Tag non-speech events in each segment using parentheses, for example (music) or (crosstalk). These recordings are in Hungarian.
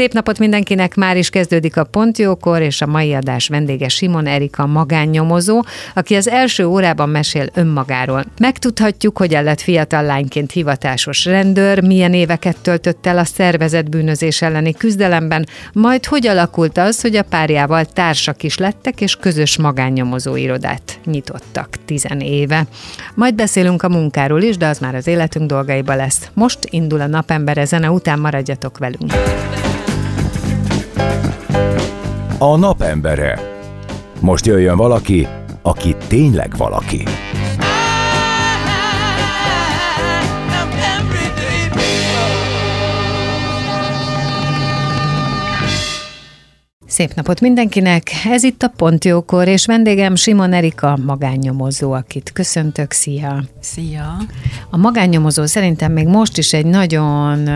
Szép napot mindenkinek, már is kezdődik a Pontjókor, és a mai adás vendége Simon Erika magánnyomozó, aki az első órában mesél önmagáról. Megtudhatjuk, hogy lett fiatal lányként hivatásos rendőr, milyen éveket töltött el a szervezett bűnözés elleni küzdelemben, majd hogy alakult az, hogy a párjával társak is lettek, és közös magánnyomozó irodát nyitottak tizen éve. Majd beszélünk a munkáról is, de az már az életünk dolgaiba lesz. Most indul a napembere zene, után maradjatok velünk. A napembere. Most jöjjön valaki, aki tényleg valaki. Szép napot mindenkinek! Ez itt a Pontjókor, és vendégem Simon Erika, magánnyomozó, akit köszöntök. Szia! Szia! A magánnyomozó szerintem még most is egy nagyon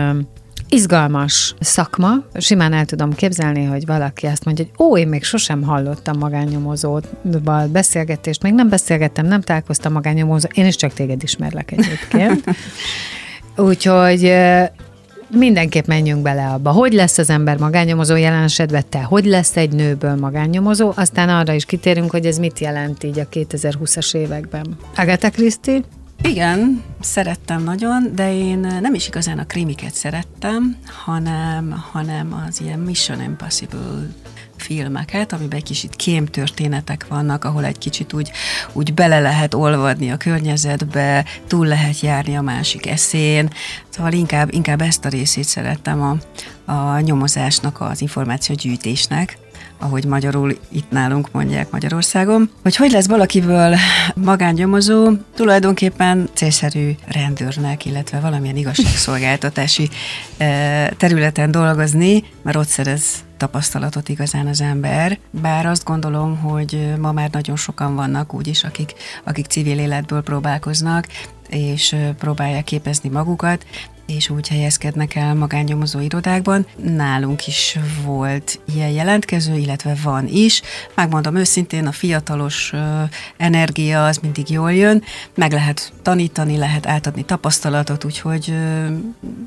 izgalmas szakma. Simán el tudom képzelni, hogy valaki azt mondja, hogy ó, én még sosem hallottam magánnyomozóval beszélgetést, még nem beszélgettem, nem találkoztam magánnyomozó, én is csak téged ismerlek egyébként. (laughs) Úgyhogy mindenképp menjünk bele abba. Hogy lesz az ember magánnyomozó jelen esetben te? Hogy lesz egy nőből magánnyomozó? Aztán arra is kitérünk, hogy ez mit jelent így a 2020-as években. Agatha Christie? Igen, szerettem nagyon, de én nem is igazán a krimiket szerettem, hanem, hanem az ilyen Mission Impossible filmeket, amiben egy kicsit kémtörténetek vannak, ahol egy kicsit úgy, úgy bele lehet olvadni a környezetbe, túl lehet járni a másik eszén, szóval inkább, inkább ezt a részét szerettem a, a nyomozásnak, az információgyűjtésnek ahogy magyarul itt nálunk mondják Magyarországon. Hogy hogy lesz valakiből magángyomozó, tulajdonképpen célszerű rendőrnek, illetve valamilyen igazságszolgáltatási eh, területen dolgozni, mert ott szerez tapasztalatot igazán az ember. Bár azt gondolom, hogy ma már nagyon sokan vannak úgyis, akik, akik civil életből próbálkoznak, és próbálják képezni magukat, és úgy helyezkednek el magánnyomozó irodákban. Nálunk is volt ilyen jelentkező, illetve van is. Megmondom őszintén, a fiatalos energia az mindig jól jön, meg lehet tanítani, lehet átadni tapasztalatot, úgyhogy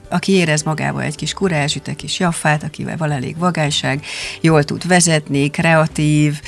aki érez magába egy kis kurázsüt, egy kis jaffát, akivel van elég vagányság, jól tud vezetni, kreatív,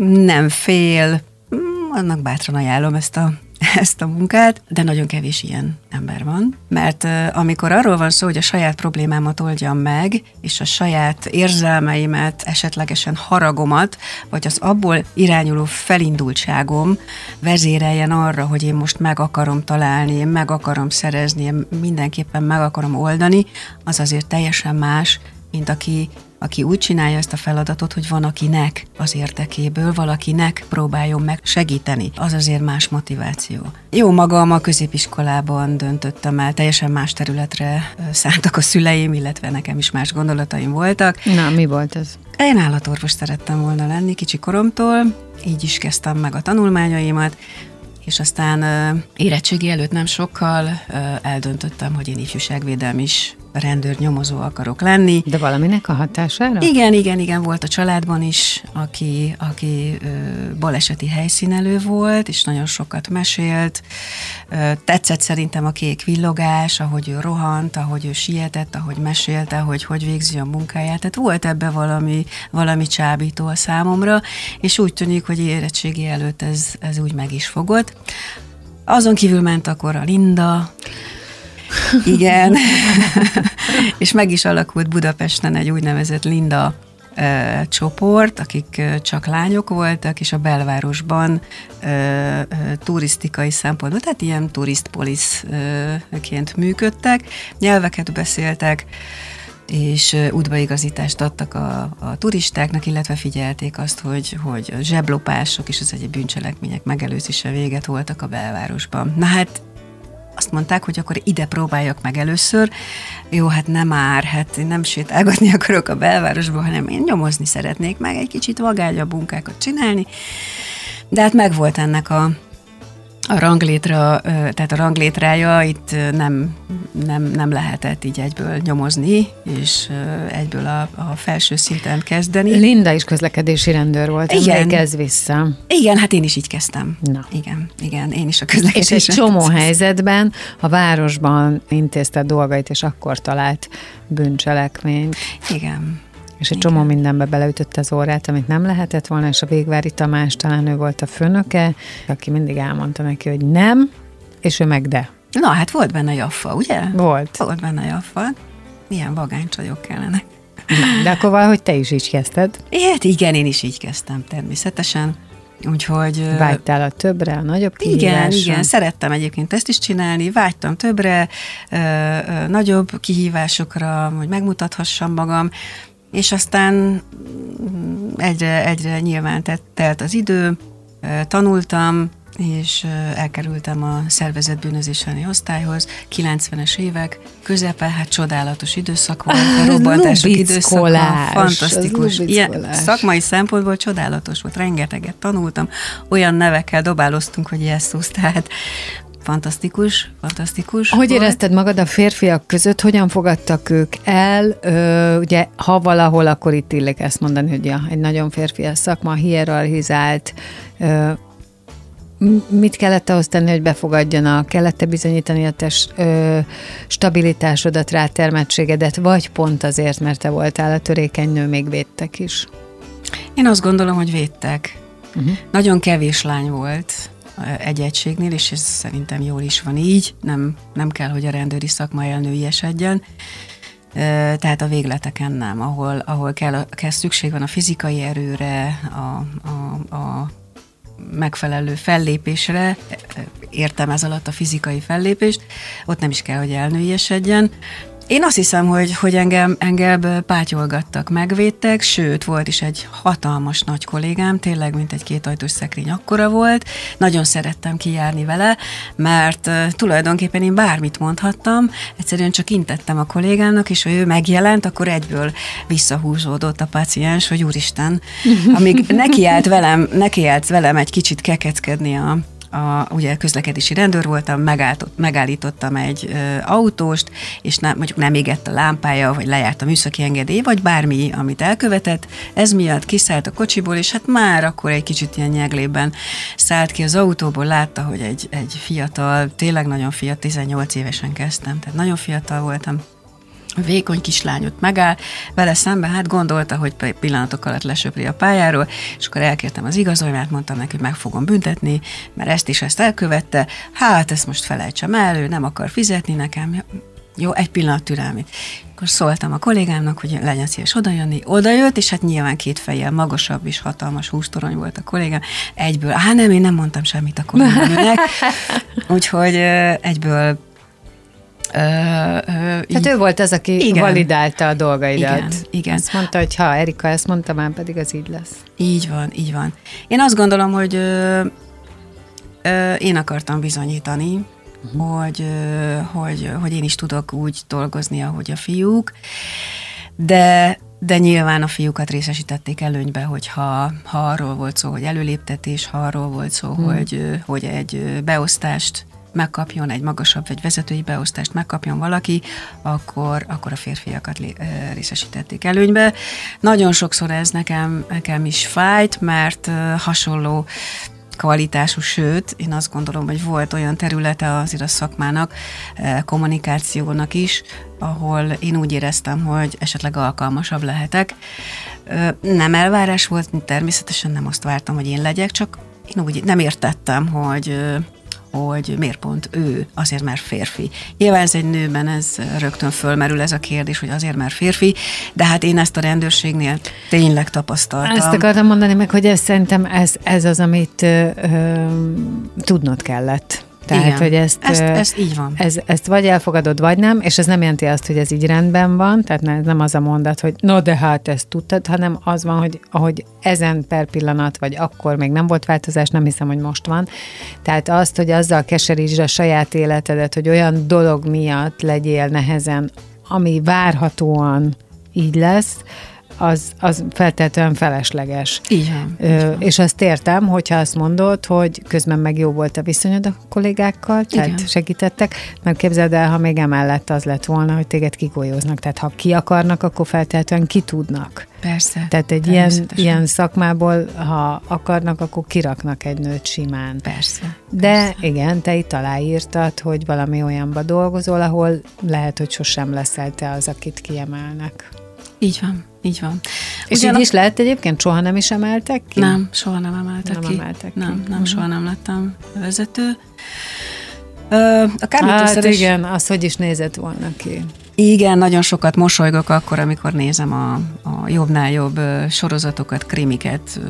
nem fél, mm, annak bátran ajánlom ezt a ezt a munkát, de nagyon kevés ilyen ember van, mert amikor arról van szó, hogy a saját problémámat oldjam meg, és a saját érzelmeimet, esetlegesen haragomat, vagy az abból irányuló felindultságom vezéreljen arra, hogy én most meg akarom találni, én meg akarom szerezni, én mindenképpen meg akarom oldani, az azért teljesen más, mint aki aki úgy csinálja ezt a feladatot, hogy van akinek az értekéből, valakinek próbáljon meg segíteni. Az azért más motiváció. Jó magam a középiskolában döntöttem el, teljesen más területre szántak a szüleim, illetve nekem is más gondolataim voltak. Na, mi volt ez? Én állatorvos szerettem volna lenni kicsi koromtól, így is kezdtem meg a tanulmányaimat, és aztán érettségi előtt nem sokkal eldöntöttem, hogy én ifjúságvédelmi is rendőr nyomozó akarok lenni. De valaminek a hatására? Igen, igen, igen, volt a családban is, aki, aki ö, baleseti helyszínelő volt, és nagyon sokat mesélt. Ö, tetszett szerintem a kék villogás, ahogy ő rohant, ahogy ő sietett, ahogy mesélte, hogy hogy végzi a munkáját. Tehát volt ebbe valami, valami csábító a számomra, és úgy tűnik, hogy érettségi előtt ez, ez úgy meg is fogott. Azon kívül ment akkor a Linda, (laughs) igen. (laughs) és meg is alakult Budapesten egy úgynevezett Linda ö, csoport, akik csak lányok voltak, és a belvárosban ö, turisztikai szempontból, tehát ilyen turistpoliszként működtek, nyelveket beszéltek, és útbaigazítást adtak a, a turistáknak, illetve figyelték azt, hogy, hogy a zseblopások és az egyéb bűncselekmények megelőzése véget voltak a belvárosban. Na hát azt mondták, hogy akkor ide próbáljak meg először. Jó, hát nem már, hát én nem sétálgatni (laughs) akarok a belvárosba, hanem én nyomozni szeretnék meg egy kicsit vagányabb munkákat csinálni. De hát megvolt ennek a, a ranglétra, tehát a ranglétrája itt nem, nem, nem lehetett így egyből nyomozni, és egyből a, a felső szinten kezdeni. Linda is közlekedési rendőr volt, igen. emlékezz vissza. Igen, hát én is így kezdtem. Na. Igen, igen, én is a közlekedési És egy csomó helyzetben a városban intézte dolgait, és akkor talált bűncselekményt. Igen. És egy csomó mindenbe beleütötte az órát, amit nem lehetett volna, és a Végvári Tamás talán ő volt a főnöke, aki mindig elmondta neki, hogy nem, és ő meg de. Na, hát volt benne jaffa, ugye? Volt. Volt benne jaffa. Milyen vagány csajok kellenek. Na, de akkor valahogy te is így kezdted. Hát igen, én is így kezdtem természetesen. Úgyhogy... Vágytál a többre, a nagyobb kihívásra? Igen, igen, szerettem egyébként ezt is csinálni, vágytam többre, ö, ö, nagyobb kihívásokra, hogy megmutathassam magam, és aztán egyre, egyre nyilván telt az idő, tanultam, és elkerültem a szervezett bűnözéseni osztályhoz. 90-es évek közepe, hát csodálatos időszak volt, a robbantások időszaka, fantasztikus. Ilyen, szakmai szempontból csodálatos volt, rengeteget tanultam, olyan nevekkel dobáloztunk, hogy Jesszus, tehát fantasztikus, fantasztikus. Hogy volt. érezted magad a férfiak között, hogyan fogadtak ők el? Ö, ugye, ha valahol, akkor itt illik ezt mondani, hogy ja, egy nagyon férfias szakma, hierarchizált, ö, mit kellett ahhoz tenni, hogy befogadjanak? Kellett-e bizonyítani a te ö, stabilitásodat, rátermettségedet, vagy pont azért, mert te voltál a törékeny nő, még védtek is? Én azt gondolom, hogy védtek. Uh-huh. Nagyon kevés lány volt, egy egységnél, és ez szerintem jól is van így, nem, nem kell, hogy a rendőri szakma elnőiesedjen. Tehát a végleteken nem, ahol, ahol kell, kell szükség van a fizikai erőre, a, a, a megfelelő fellépésre, értem ez alatt a fizikai fellépést, ott nem is kell, hogy elnőiesedjen. Én azt hiszem, hogy, hogy engem, engem pátyolgattak, megvédtek, sőt, volt is egy hatalmas nagy kollégám, tényleg, mint egy kétajtós szekrény akkora volt. Nagyon szerettem kijárni vele, mert tulajdonképpen én bármit mondhattam, egyszerűen csak intettem a kollégának, és ha ő megjelent, akkor egyből visszahúzódott a paciens, hogy úristen, amíg (laughs) nekiállt velem, nekiállt velem egy kicsit kekeckedni a, a, ugye közlekedési rendőr voltam, megállt, megállítottam egy ö, autóst, és nem, mondjuk nem égett a lámpája, vagy lejárt a műszaki engedély, vagy bármi, amit elkövetett. Ez miatt kiszállt a kocsiból, és hát már akkor egy kicsit ilyen nyeglében szállt ki az autóból, látta, hogy egy, egy fiatal, tényleg nagyon fiatal, 18 évesen kezdtem, tehát nagyon fiatal voltam, vékony kislányot megáll, vele szemben hát gondolta, hogy pillanatok alatt lesöpri a pályáról, és akkor elkértem az igazolványát, mondtam neki, hogy meg fogom büntetni, mert ezt is ezt elkövette, hát ezt most felejtsem el, ő nem akar fizetni nekem, jó, egy pillanat türelmét. Akkor szóltam a kollégámnak, hogy legyen szíves odajönni. Odajött, és hát nyilván két fejjel magasabb és hatalmas hústorony volt a kollégám. Egyből, hát nem, én nem mondtam semmit a kollégámnak. (laughs) Úgyhogy egyből Ö, ö, Tehát ő volt az, aki igen. validálta a dolgaidat. Igen, igen. Azt mondta, hogy ha Erika ezt mondta, már pedig az így lesz. Így van, így van. Én azt gondolom, hogy ö, ö, én akartam bizonyítani, uh-huh. hogy, ö, hogy, hogy én is tudok úgy dolgozni, ahogy a fiúk, de de nyilván a fiúkat részesítették előnybe, hogyha ha arról volt szó, hogy előléptetés, ha arról volt szó, hmm. hogy, hogy egy beosztást megkapjon egy magasabb vagy vezetői beosztást megkapjon valaki, akkor, akkor a férfiakat részesítették előnybe. Nagyon sokszor ez nekem, nekem is fájt, mert hasonló kvalitású, sőt, én azt gondolom, hogy volt olyan területe azért a szakmának, kommunikációnak is, ahol én úgy éreztem, hogy esetleg alkalmasabb lehetek. Nem elvárás volt, természetesen nem azt vártam, hogy én legyek, csak én úgy nem értettem, hogy hogy miért pont ő, azért mert férfi. Nyilván ez egy nőben, ez rögtön fölmerül ez a kérdés, hogy azért mert férfi, de hát én ezt a rendőrségnél tényleg tapasztaltam. Ezt akartam mondani meg, hogy ez szerintem ez, ez az, amit ö, ö, tudnod kellett. Tehát, Igen. hogy ezt, Ezt- ezt így van. Ez, ezt vagy elfogadod, vagy nem, és ez nem jelenti azt, hogy ez így rendben van, tehát ne- nem az a mondat, hogy no, de hát ezt tudtad, hanem az van, hogy ahogy ezen per pillanat, vagy akkor még nem volt változás, nem hiszem, hogy most van. Tehát azt, hogy azzal keserítsd a saját életedet, hogy olyan dolog miatt legyél nehezen, ami várhatóan így lesz, az, az feltétlenül felesleges. Van. Ö, és azt értem, hogyha azt mondod, hogy közben meg jó volt a viszonyod a kollégákkal, tehát Igen. segítettek, mert képzeld el, ha még emellett az lett volna, hogy téged kigolyóznak. Tehát ha ki akarnak, akkor feltétlenül ki tudnak. Persze. Tehát egy ilyen, ilyen szakmából, ha akarnak, akkor kiraknak egy nőt simán. Persze. De igen, te itt aláírtad, hogy valami olyanba dolgozol, ahol lehet, hogy sosem leszel te az, akit kiemelnek. Így van, így van. És Ugyanak- így is lehet egyébként? Soha nem is emeltek ki? Nem, soha nem emeltek Nem ki. emeltek ki. Nem, nem, Mhm. soha nem lettem vezető. Ö, A Hát kábítószeres... igen, az hogy is nézett volna ki. Igen, nagyon sokat mosolygok akkor, amikor nézem a, a jobbnál jobb sorozatokat, krimiket,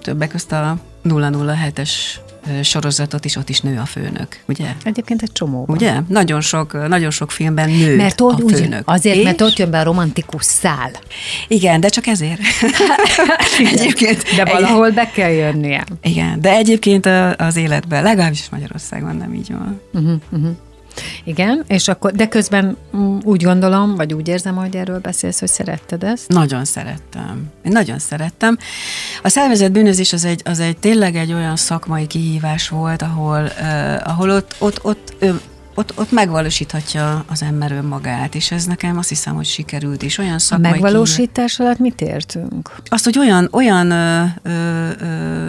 többek közt a 007-es ö, sorozatot is, ott is nő a főnök, ugye? Egyébként egy csomóban. Ugye? Nagyon sok, nagyon sok filmben nő Mert a ott, úgy, főnök. azért, És- mert ott jön be a romantikus szál. Igen, de csak ezért. (laughs) egyébként, De valahol be kell jönnie. Igen, de egyébként az életben, legalábbis Magyarországon nem így van. Igen, és akkor, de közben mm, úgy gondolom, vagy úgy érzem, hogy erről beszélsz, hogy szeretted ezt. Nagyon szerettem. Én nagyon szerettem. A szervezett bűnözés az egy, az egy tényleg egy olyan szakmai kihívás volt, ahol, uh, ahol ott, ott, ott, ő, ott, ott megvalósíthatja az ember önmagát, és ez nekem azt hiszem, hogy sikerült, és olyan A szakmai megvalósítás alatt mit értünk? azt, hogy olyan, olyan ö, ö, ö,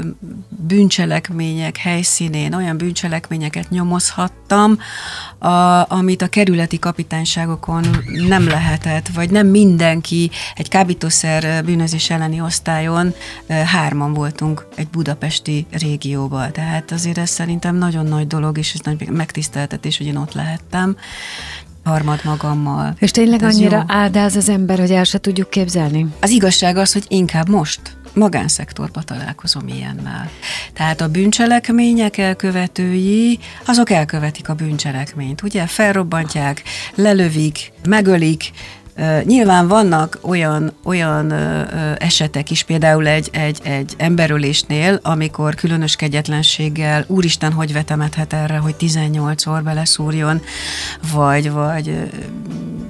bűncselekmények helyszínén, olyan bűncselekményeket nyomozhattam, a, amit a kerületi kapitányságokon nem lehetett, vagy nem mindenki, egy kábítószer bűnözés elleni osztályon hárman voltunk egy budapesti régióban. Tehát azért ez szerintem nagyon nagy dolog, és ez nagy megtiszteltetés, hogy én ott lehettem harmad magammal. És tényleg annyira jó. áldáz az ember, hogy el se tudjuk képzelni? Az igazság az, hogy inkább most magánszektorba találkozom ilyennel. Tehát a bűncselekmények elkövetői, azok elkövetik a bűncselekményt, ugye? Felrobbantják, lelövik, megölik, Nyilván vannak olyan, olyan esetek is, például egy, egy, egy emberölésnél, amikor különös kegyetlenséggel, úristen, hogy vetemethet erre, hogy 18-szor beleszúrjon, vagy, vagy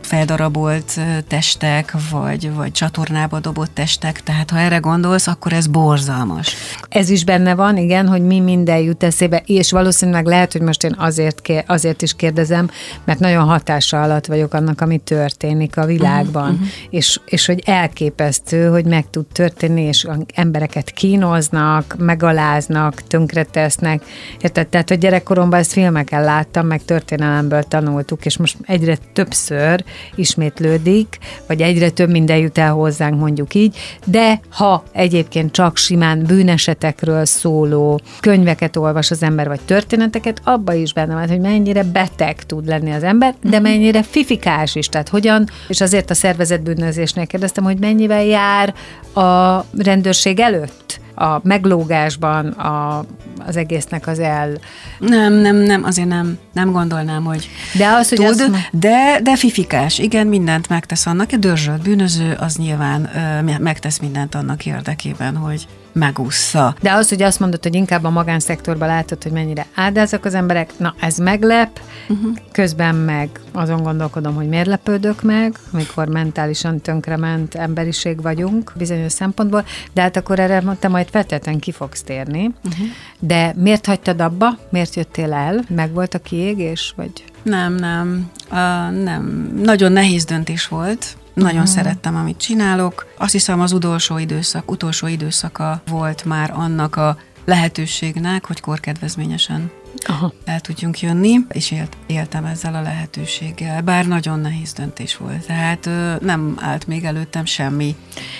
feldarabolt testek, vagy, vagy csatornába dobott testek, tehát ha erre gondolsz, akkor ez borzalmas. Ez is benne van, igen, hogy mi minden jut eszébe, és valószínűleg lehet, hogy most én azért, azért is kérdezem, mert nagyon hatása alatt vagyok annak, ami történik a világban, uh-huh. és, és hogy elképesztő, hogy meg tud történni, és embereket kínoznak, megaláznak, tönkretesznek. Érted? Tehát, hogy gyerekkoromban ezt filmeken láttam, meg történelemből tanultuk, és most egyre többször ismétlődik, vagy egyre több minden jut el hozzánk, mondjuk így, de ha egyébként csak simán bűnesetekről szóló könyveket olvas az ember, vagy történeteket, abba is benne van, hogy mennyire beteg tud lenni az ember, de mennyire fifikás is, tehát hogyan, és azért a szervezetbűnözésnél kérdeztem, hogy mennyivel jár a rendőrség előtt? A meglógásban a, az egésznek az el... Nem, nem, nem, azért nem, nem gondolnám, hogy De az, hogy tud, azt de, de fifikás, igen, mindent megtesz annak, egy dörzsölt bűnöző, az nyilván ö, megtesz mindent annak érdekében, hogy megúszza. De az, hogy azt mondod, hogy inkább a magánszektorban látod, hogy mennyire áldázak az emberek, na ez meglep, uh-huh. közben meg azon gondolkodom, hogy miért lepődök meg, amikor mentálisan tönkrement emberiség vagyunk bizonyos szempontból, de hát akkor erre te majd feltétlenül ki fogsz térni. Uh-huh. De miért hagytad abba? Miért jöttél el? Meg volt a kiégés? Vagy... Nem, nem, uh, nem. Nagyon nehéz döntés volt. Nagyon uh-huh. szerettem, amit csinálok. Azt hiszem az utolsó időszak, utolsó időszaka volt már annak a lehetőségnek, hogy korkedvezményesen Aha. el tudjunk jönni, és élt, éltem ezzel a lehetőséggel, bár nagyon nehéz döntés volt. Tehát ö, nem állt még előttem semmi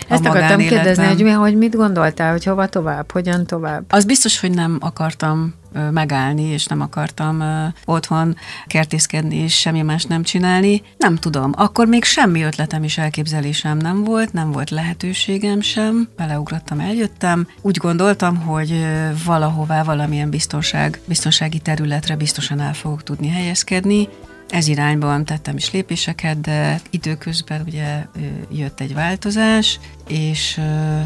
Ezt akartam kérdezni, hogy, mi, hogy mit gondoltál, hogy hova tovább, hogyan tovább? Az biztos, hogy nem akartam megállni, és nem akartam otthon kertészkedni, és semmi más nem csinálni. Nem tudom, akkor még semmi ötletem és elképzelésem nem volt, nem volt lehetőségem sem, beleugrottam, eljöttem. Úgy gondoltam, hogy valahová, valamilyen biztonság, biztonsági területre biztosan el fogok tudni helyezkedni, ez irányban tettem is lépéseket, de időközben ugye jött egy változás, és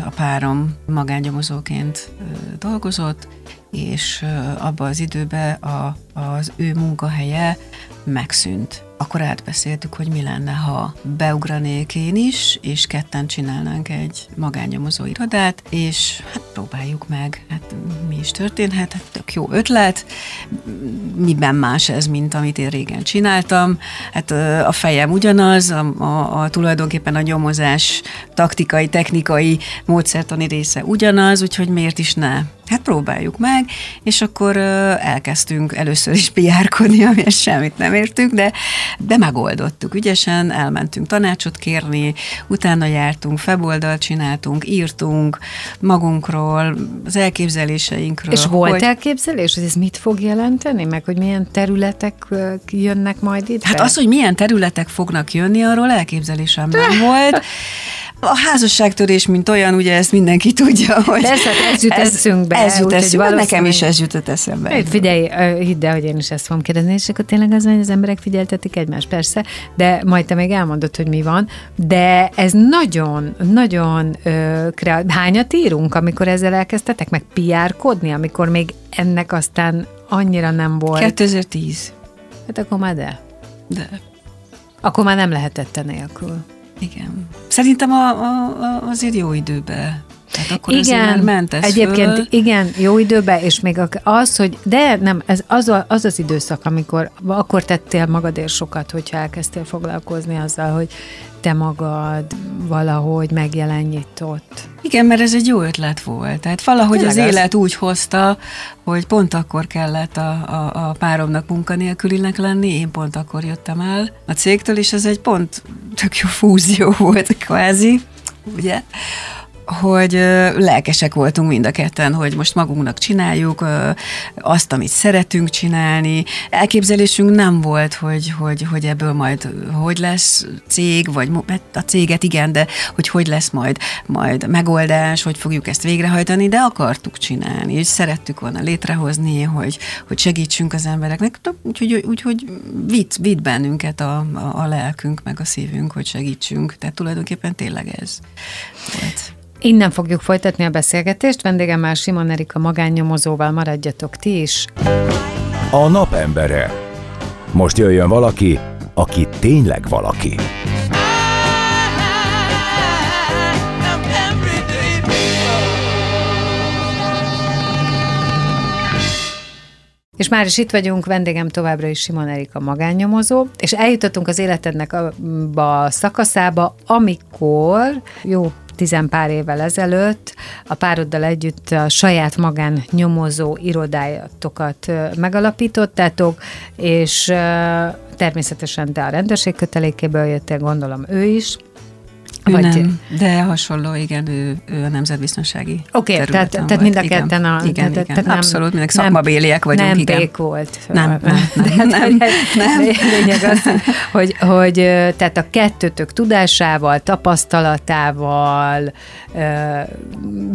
a párom magángyomozóként dolgozott, és abban az időben a, az ő munkahelye megszűnt. Akkor átbeszéltük, hogy mi lenne, ha beugranék én is, és ketten csinálnánk egy magánnyomozó irodát, és hát próbáljuk meg, hát mi is történhet, hát tök jó ötlet, miben más ez, mint amit én régen csináltam, hát a fejem ugyanaz, a, a, a tulajdonképpen a nyomozás taktikai, technikai, módszertani része ugyanaz, úgyhogy miért is ne? Hát próbáljuk meg, és akkor elkezdtünk először is piárkodni, (laughs) amihez semmit nem értünk, de de megoldottuk ügyesen, elmentünk tanácsot kérni, utána jártunk, feboldalt csináltunk, írtunk magunkról, az elképzeléseinkről. És volt hogy... elképzelés, hogy ez mit fog jelenteni, meg hogy milyen területek jönnek majd itt? Hát az, hogy milyen területek fognak jönni, arról elképzelésem nem (laughs) volt. A házasságtörés, mint olyan, ugye ezt mindenki tudja, hogy... Persze, hát ez ez, eszünkbe. Ez jut eszünkbe, nekem is ez jutott eszembe. Figyelj, hidd el, hogy én is ezt fogom kérdezni, és akkor tényleg az, hogy az emberek figyeltetik egymást, persze, de majd te még elmondod, hogy mi van, de ez nagyon, nagyon kreatív. Hányat írunk, amikor ezzel elkezdtetek, meg piárkodni, amikor még ennek aztán annyira nem volt? 2010. Hát akkor már de. De. Akkor már nem lehetett nélkül. Igen. Szerintem a, a, a, azért jó időben tehát akkor igen, már ment ez egyébként föl. igen, jó időben, és még az, hogy de nem, ez az, a, az az időszak, amikor akkor tettél magadért sokat, hogyha elkezdtél foglalkozni azzal, hogy te magad valahogy megjelenj itt ott. Igen, mert ez egy jó ötlet volt. Tehát valahogy Tényleg az, az élet úgy hozta, hogy pont akkor kellett a, a, a páromnak munkanélkülinek lenni, én pont akkor jöttem el a cégtől, és ez egy pont tök jó fúzió volt kvázi, ugye? Hogy lelkesek voltunk mind a ketten, hogy most magunknak csináljuk azt, amit szeretünk csinálni. Elképzelésünk nem volt, hogy, hogy, hogy ebből majd hogy lesz cég, vagy a céget igen, de hogy hogy lesz majd, majd megoldás, hogy fogjuk ezt végrehajtani, de akartuk csinálni, és szerettük volna létrehozni, hogy, hogy segítsünk az embereknek, úgyhogy, úgyhogy vitt, vitt bennünket a, a, a lelkünk, meg a szívünk, hogy segítsünk. Tehát tulajdonképpen tényleg ez volt. Innen fogjuk folytatni a beszélgetést. Vendégemmel Simon Erika magánnyomozóval maradjatok ti is. A napembere. Most jöjjön valaki, aki tényleg valaki. És már is itt vagyunk, vendégem továbbra is Simon Erika magánnyomozó, és eljutottunk az életednek a, a szakaszába, amikor jó tizenpár évvel ezelőtt a pároddal együtt a saját magán nyomozó irodájatokat megalapítottátok, és természetesen te a rendőrség kötelékéből jöttél, gondolom ő is, ő Vagy... nem, de hasonló, igen, ő, ő a nemzetbiztonsági Oké, okay, tehát, tehát mind a ketten a... Igen, tehát, igen, tehát nem, abszolút, mindenki szakmabéliek vagyunk, nem igen. Nem volt. (laughs) Nem, nem, nem, nem, nem. (laughs) Lényeg az, hogy, hogy tehát a kettőtök tudásával, tapasztalatával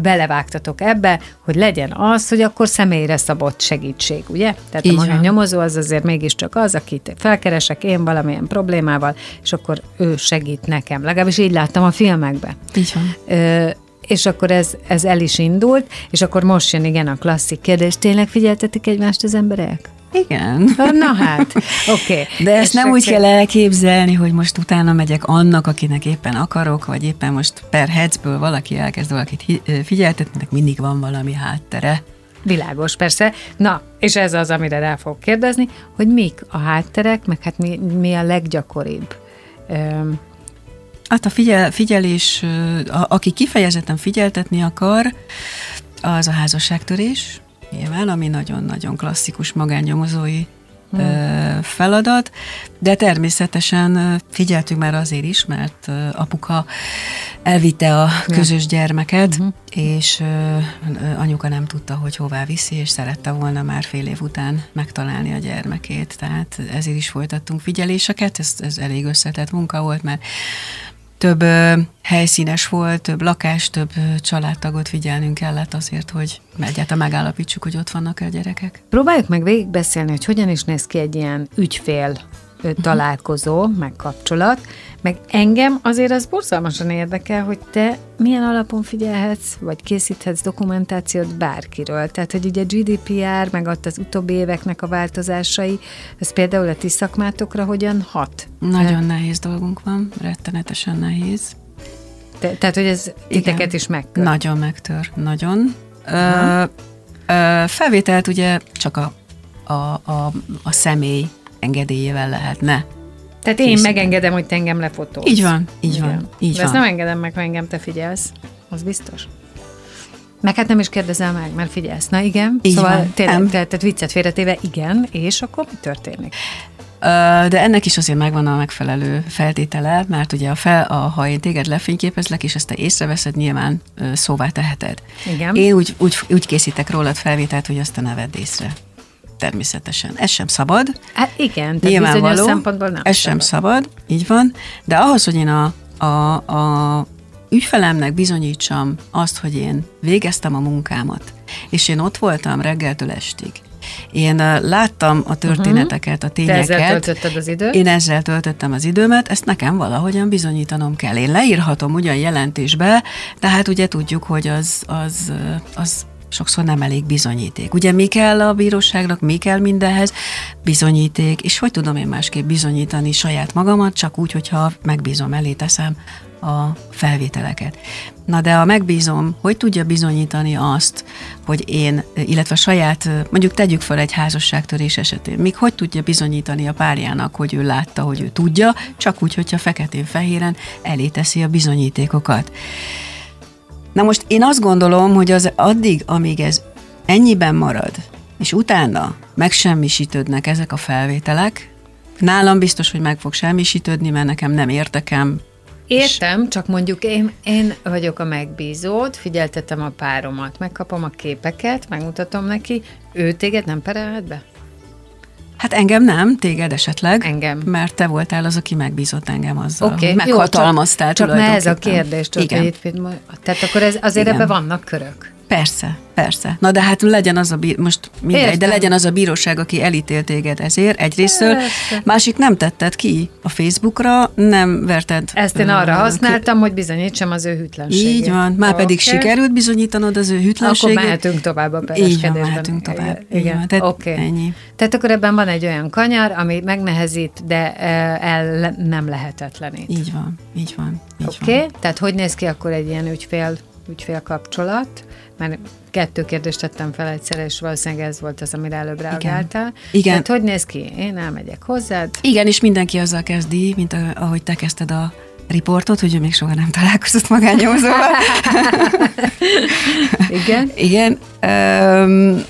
belevágtatok ebbe, hogy legyen az, hogy akkor személyre szabott segítség, ugye? Tehát Így a nyomozó az azért mégiscsak az, akit felkeresek én valamilyen problémával, és akkor ő segít nekem. Legalábbis így láttam láttam a filmekbe. Így van. Ö, és akkor ez, ez el is indult, és akkor most jön igen a klasszik kérdés, tényleg figyeltetik egymást az emberek? Igen. Na hát, oké. Okay. De ezt és nem úgy kell elképzelni, hogy most utána megyek annak, akinek éppen akarok, vagy éppen most per headsből valaki elkezd valakit figyeltetni, mindig van valami háttere. Világos, persze. Na, és ez az, amire rá fogok kérdezni, hogy mik a hátterek, meg hát mi, mi a leggyakoribb Hát a figyel, figyelés, a, aki kifejezetten figyeltetni akar, az a házasságtörés, nyilván, ami nagyon-nagyon klasszikus magánnyomozói hmm. feladat, de természetesen figyeltünk már azért is, mert apuka elvitte a közös gyermeket, uh-huh. és anyuka nem tudta, hogy hová viszi, és szerette volna már fél év után megtalálni a gyermekét. Tehát ezért is folytattunk figyeléseket, ez, ez elég összetett munka volt, mert több helyszínes volt, több lakás, több családtagot figyelnünk kellett azért, hogy egyáltalán megállapítsuk, hogy ott vannak a gyerekek. Próbáljuk meg végigbeszélni, hogy hogyan is néz ki egy ilyen ügyfél találkozó, meg kapcsolat, meg engem azért az borzalmasan érdekel, hogy te milyen alapon figyelhetsz, vagy készíthetsz dokumentációt bárkiről. Tehát, hogy ugye GDPR, meg ott az utóbbi éveknek a változásai, ez például a ti szakmátokra hogyan hat? Nagyon nehéz dolgunk van, rettenetesen nehéz. Te, tehát, hogy ez titeket Igen. is megtör? Nagyon megtör, nagyon. Ö, ö, felvételt ugye csak a, a, a, a személy engedélyével lehetne. Tehát én készíteni. megengedem, hogy te engem lefotóz. Így van, így Igen. van. Így De van. ezt nem engedem meg, ha engem te figyelsz. Az biztos. Meg hát nem is kérdezel meg, mert figyelsz. Na igen, így szóval van. tényleg, tehát, tehát viccet félretéve, igen, és akkor mi történik? De ennek is azért megvan a megfelelő feltétele, mert ugye a fel, a, ha én téged lefényképezlek, és ezt te észreveszed, nyilván szóvá teheted. Igen. Én úgy, úgy, úgy készítek rólad felvételt, hogy azt te ne vedd észre természetesen. Ez sem szabad. Hát igen, tehát Nyilvánvaló, szempontból nem Ez szabad. sem szabad, így van. De ahhoz, hogy én a, a, a ügyfelemnek bizonyítsam azt, hogy én végeztem a munkámat, és én ott voltam reggeltől estig, én láttam a történeteket, a tényeket. Te ezzel töltötted az időt? Én ezzel töltöttem az időmet, ezt nekem valahogyan bizonyítanom kell. Én leírhatom ugyan jelentésbe, de hát ugye tudjuk, hogy az, az, az sokszor nem elég bizonyíték. Ugye mi kell a bíróságnak, mi kell mindenhez? Bizonyíték, és hogy tudom én másképp bizonyítani saját magamat, csak úgy, hogyha megbízom elé teszem a felvételeket. Na de a megbízom, hogy tudja bizonyítani azt, hogy én, illetve saját, mondjuk tegyük fel egy házasságtörés esetén, még hogy tudja bizonyítani a párjának, hogy ő látta, hogy ő tudja, csak úgy, hogyha feketén-fehéren elé teszi a bizonyítékokat. Na most én azt gondolom, hogy az addig, amíg ez ennyiben marad, és utána megsemmisítődnek ezek a felvételek, nálam biztos, hogy meg fog semmisítődni, mert nekem nem értekem, Értem, csak mondjuk én, én vagyok a megbízód, figyeltetem a páromat, megkapom a képeket, megmutatom neki, ő téged nem perelhet be? Hát engem nem, téged esetleg. Engem. Mert te voltál az, aki megbízott engem azzal. Okay, Meghatalmaztál jó, csak, csak ez a kérdés, tudod, hogy itt, tehát akkor ez, azért Igen. ebben vannak körök. Persze, persze. Na de hát legyen az a bí- most mindegy, Értem. de legyen az a bíróság, aki elítélt téged ezért egyrésztől, másik nem tetted ki a Facebookra, nem verted. Ezt én arra használtam, hogy bizonyítsam az ő hűtlenségét. Így van, már okay. pedig sikerült bizonyítanod az ő hűtlenségét. Akkor mehetünk tovább a. Így van, mehetünk tovább. Igen, Igen. oké. Okay. Ennyi. Tehát akkor ebben van egy olyan kanyar, ami megnehezít, de el nem lehetetlenít. Így van, így van. Oké, okay. tehát hogy néz ki akkor egy ilyen ügyfél ügyfél kapcsolat, mert kettő kérdést tettem fel egyszerre, és valószínűleg ez volt az, amire előbb reagáltál. Igen. Tehát hogy néz ki? Én elmegyek hozzád. Igen, és mindenki azzal kezdi, mint ahogy te kezdted a riportot, hogy ő még soha nem találkozott magányomzóval. (laughs) Igen? (laughs) Igen. Um,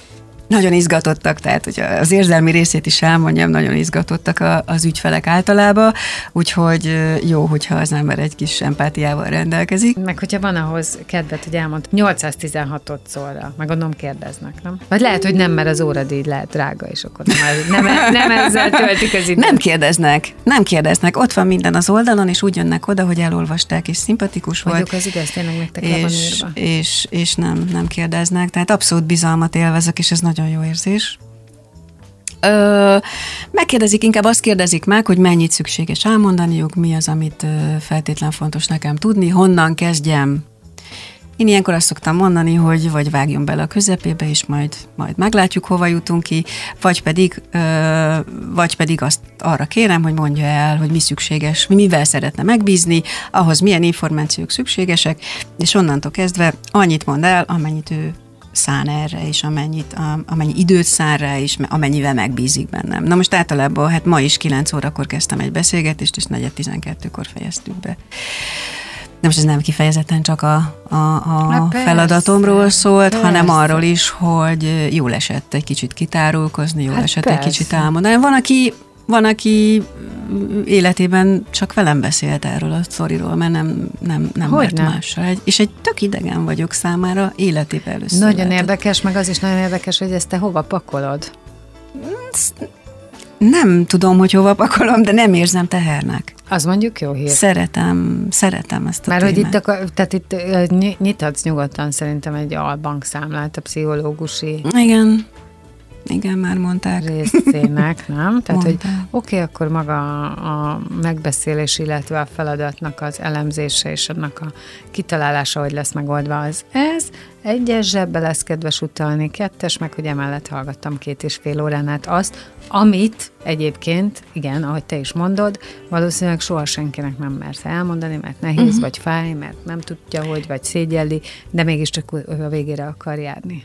nagyon izgatottak, tehát hogy az érzelmi részét is elmondjam, nagyon izgatottak a, az ügyfelek általában, úgyhogy jó, hogyha az ember egy kis empátiával rendelkezik. Meg hogyha van ahhoz kedvet, hogy elmond 816 szóra, meg gondolom kérdeznek, nem? Vagy lehet, hogy nem, mert az óradíj lehet drága, és akkor nem, nem, nem ezzel töltik az időt. Nem kérdeznek, nem kérdeznek, ott van minden az oldalon, és úgy jönnek oda, hogy elolvasták, és szimpatikus volt. Mondjuk az igaz, tényleg nektek és, és, és, és nem, nem kérdeznek, tehát abszolút bizalmat élvezek, és ez nagyon nagyon jó érzés. Ö, megkérdezik, inkább azt kérdezik meg, hogy mennyit szükséges elmondaniuk, mi az, amit feltétlen fontos nekem tudni, honnan kezdjem. Én ilyenkor azt szoktam mondani, hogy vagy vágjon bele a közepébe, és majd, majd meglátjuk, hova jutunk ki, vagy pedig, ö, vagy pedig azt arra kérem, hogy mondja el, hogy mi szükséges, mivel szeretne megbízni, ahhoz milyen információk szükségesek, és onnantól kezdve annyit mond el, amennyit ő szán erre, és amennyit, amennyi időt szán rá, és amennyivel megbízik bennem. Na most általában, hát ma is 9 órakor kezdtem egy beszélgetést, és 4.12-kor fejeztük be. most ez nem kifejezetten csak a, a, a persze, feladatomról szólt, hanem persze. arról is, hogy jól esett egy kicsit kitárulkozni, jól Hát esett persze. egy kicsit álmodani. Van, aki van, aki életében csak velem beszélt erről a sztoriról, mert nem, nem, nem Hogy nem? mással. Egy, és egy tök idegen vagyok számára, életében először. Nagyon lehetett. érdekes, meg az is nagyon érdekes, hogy ezt te hova pakolod. Nem tudom, hogy hova pakolom, de nem érzem tehernek. Az mondjuk jó hír. Szeretem, szeretem ezt a Mert hogy itt, akar, tehát itt nyithatsz nyugodtan szerintem egy albankszámlát a pszichológusi Igen, igen, már mondták. részének, nem? (laughs) Tehát, hogy Mondták. oké, okay, akkor maga a, megbeszélés, illetve a feladatnak az elemzése és annak a kitalálása, hogy lesz megoldva az ez. Egyes zsebbe lesz kedves utalni, kettes, meg hogy emellett hallgattam két és fél órán át azt, amit egyébként, igen, ahogy te is mondod, valószínűleg soha senkinek nem mersz elmondani, mert nehéz, uh-huh. vagy fáj, mert nem tudja, hogy, vagy szégyelli, de mégiscsak a végére akar járni.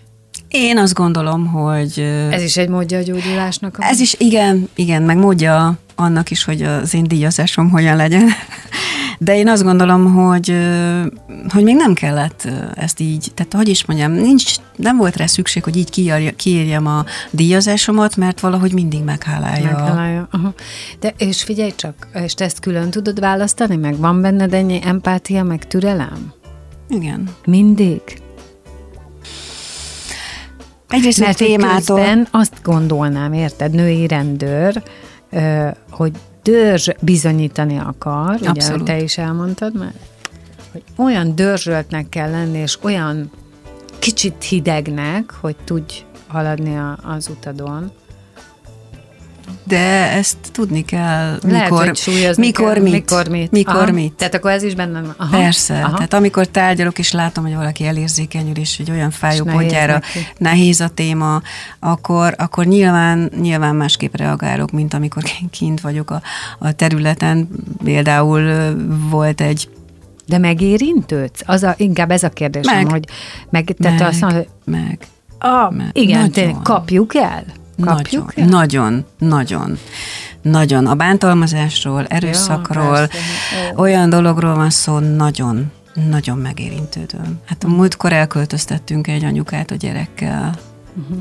Én azt gondolom, hogy Ez is egy módja a gyógyulásnak. ez is igen, igen, meg módja annak is, hogy az én díjazásom hogyan legyen. De én azt gondolom, hogy, hogy még nem kellett ezt így, tehát hogy is mondjam, nincs, nem volt rá szükség, hogy így kiírja, kiírjam a díjazásomat, mert valahogy mindig meghálálja. Megtalálja. Aha. De és figyelj csak, és te ezt külön tudod választani, meg van benned ennyi empátia, meg türelem? Igen. Mindig? Egyrészt a Mert hogy témától. közben azt gondolnám, érted, női rendőr, hogy dörzs bizonyítani akar, ugye Abszolút. te is elmondtad, mert hogy olyan dörzsöltnek kell lenni, és olyan kicsit hidegnek, hogy tudj haladni a, az utadon. De ezt tudni kell, Lehet, mikor, hogy súlyozni mikor kell. mit. Mikor mit. Mikor Aha. mit. Tehát akkor ez is benne van. Aha. Persze, Aha. tehát amikor tárgyalok, és látom, hogy valaki elérzékenyül, és egy olyan fájó És nehéz pontjára neki. nehéz a téma, akkor, akkor nyilván, nyilván másképp reagálok, mint amikor (laughs) kint vagyok a, a területen. Például volt egy De megérintődsz? Az a, inkább ez a kérdésem, Meg. hogy meg, tehát meg, azt mondod, hogy meg. ah, meg. igen, Nagyon. tényleg, kapjuk el? Kapjuk Nagyon, el? nagyon, nagyon, nagyon. A bántalmazásról, erőszakról, persze. Ó. olyan dologról van szó, nagyon, nagyon megérintődöm. Hát a múltkor elköltöztettünk egy anyukát a gyerekkel, Mhm.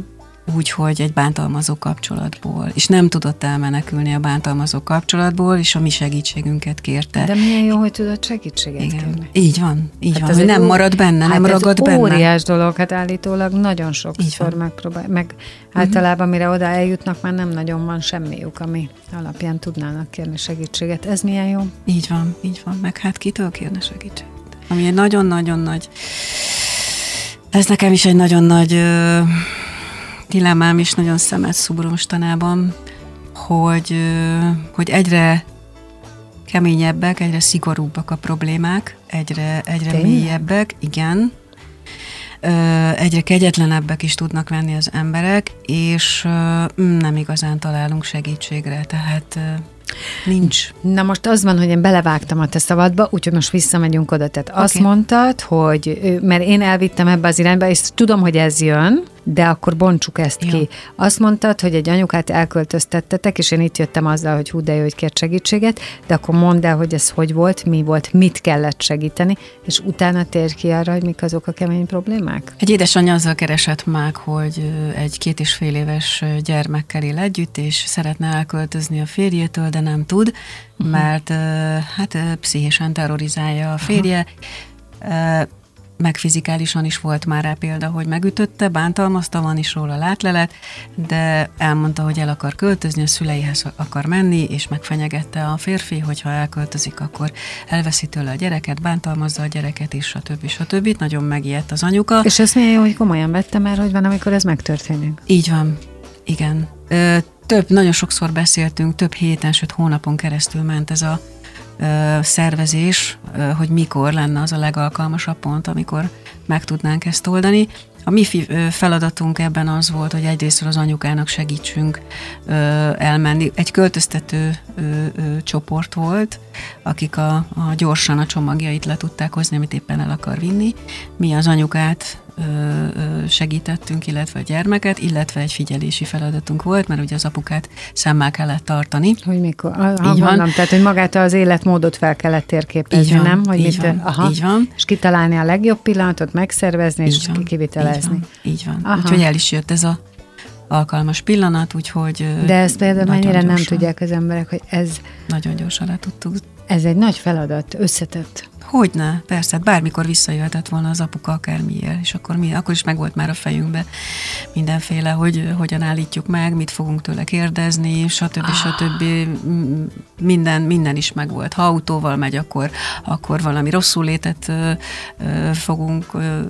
Úgy, hogy egy bántalmazó kapcsolatból, és nem tudott elmenekülni a bántalmazó kapcsolatból, és a mi segítségünket kérte. De milyen jó, hogy tudod segítséget Igen. kérni. Így van, így Hát van, hogy nem ó- marad benne, nem hát ragad ez benne. óriás dolog, hát állítólag nagyon sokszor. Mhm. megpróbál, meg általában mire oda eljutnak, már nem nagyon van semmiük, ami alapján tudnának kérni segítséget. Ez milyen jó. Így van, így van. Meg hát kitől kérne segítséget? Ami egy nagyon-nagyon nagy... Ez nekem is egy nagyon nagy dilemmám, és nagyon szemet szúrom mostanában, hogy, hogy egyre keményebbek, egyre szigorúbbak a problémák, egyre, egyre Tényleg? mélyebbek, igen. Egyre kegyetlenebbek is tudnak lenni az emberek, és ö, nem igazán találunk segítségre, tehát nincs. Na most az van, hogy én belevágtam a te szabadba, úgyhogy most visszamegyünk oda. Tehát okay. azt mondtad, hogy, mert én elvittem ebbe az irányba, és tudom, hogy ez jön, de akkor bontsuk ezt Jó. ki. Azt mondtad, hogy egy anyukát elköltöztettetek, és én itt jöttem azzal, hogy hú, de jó, hogy kért segítséget, de akkor mondd el, hogy ez hogy volt, mi volt, mit kellett segíteni, és utána tér ki arra, hogy mik azok a kemény problémák? Egy édesanyja azzal keresett meg, hogy egy két és fél éves gyermekkel él együtt, és szeretne elköltözni a férjétől, de nem tud, uh-huh. mert hát pszichésen terrorizálja a férje. Uh-huh. Meg fizikálisan is volt már rá példa, hogy megütötte, bántalmazta, van is róla látlelet, de elmondta, hogy el akar költözni, a szüleihez akar menni, és megfenyegette a férfi, hogy ha elköltözik, akkor elveszi tőle a gyereket, bántalmazza a gyereket, és stb. stb. Nagyon megijedt az anyuka. És ez milyen jó, hogy komolyan vettem már, hogy van, amikor ez megtörténik. Így van, igen. Ö, több, nagyon sokszor beszéltünk, több héten, sőt hónapon keresztül ment ez a szervezés, hogy mikor lenne az a legalkalmasabb pont, amikor meg tudnánk ezt oldani. A mi feladatunk ebben az volt, hogy egyrészt az anyukának segítsünk elmenni. Egy költöztető csoport volt, akik a, a gyorsan a csomagjait le tudták hozni, amit éppen el akar vinni. Mi az anyukát segítettünk, illetve a gyermeket, illetve egy figyelési feladatunk volt, mert ugye az apukát szemmel kellett tartani. Hogy mikor? Ha, így van. Mondom, tehát, hogy magát az életmódot fel kellett térképezni, Így van, nem? Hogy így mit, van, aha, így van. És kitalálni a legjobb pillanatot, megszervezni, és Így van, kivitelezni. Így van. Így van. Úgyhogy el is jött ez a alkalmas pillanat, úgyhogy De ezt például mennyire nem gyorsan- tudják az emberek, hogy ez, Nagyon gyorsan le tudtuk ez egy nagy feladat, összetett. Hogyne, persze, hát bármikor visszajöhetett volna az apuka akármiért, és akkor mi, akkor is megvolt már a fejünkbe mindenféle, hogy hogyan állítjuk meg, mit fogunk tőle kérdezni, stb. stb. M- Minden, minden is megvolt. Ha autóval megy, akkor, akkor valami rosszul létet ö, ö, fogunk ö,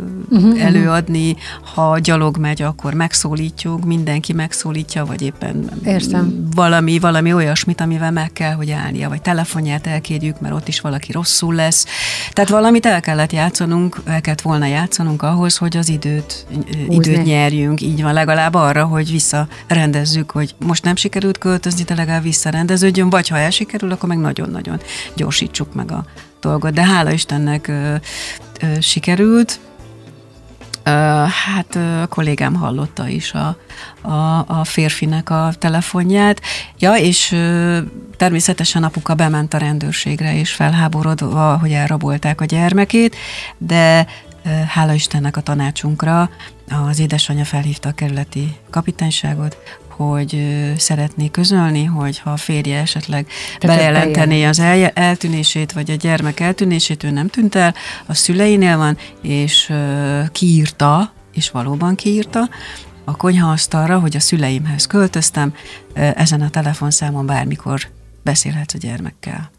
előadni, ha gyalog megy, akkor megszólítjuk, mindenki megszólítja, vagy éppen Értem. valami, valami olyasmit, amivel meg kell, hogy állnia, vagy telefonját elkérjük, mert ott is valaki rosszul lesz. Tehát valamit el kellett játszanunk, el kellett volna játszanunk ahhoz, hogy az időt, Húzni. időt nyerjünk. Így van, legalább arra, hogy visszarendezzük, hogy most nem sikerült költözni, de legalább visszarendeződjön, vagy ha elsikerül, akkor meg nagyon-nagyon gyorsítsuk meg a dolgot. De hála Istennek ö, ö, sikerült, Hát a kollégám hallotta is a, a, a férfinek a telefonját. Ja, és természetesen apuka bement a rendőrségre, és felháborodva, hogy elrabolták a gyermekét, de hála Istennek a tanácsunkra az édesanyja felhívta a kerületi kapitányságot, hogy szeretné közölni, hogy ha a férje esetleg Tehát bejelenteni az el, eltűnését, vagy a gyermek eltűnését, ő nem tűnt el, a szüleinél van, és kiírta, és valóban kiírta, a konyhaasztalra, hogy a szüleimhez költöztem, ezen a telefonszámon bármikor beszélhetsz a gyermekkel.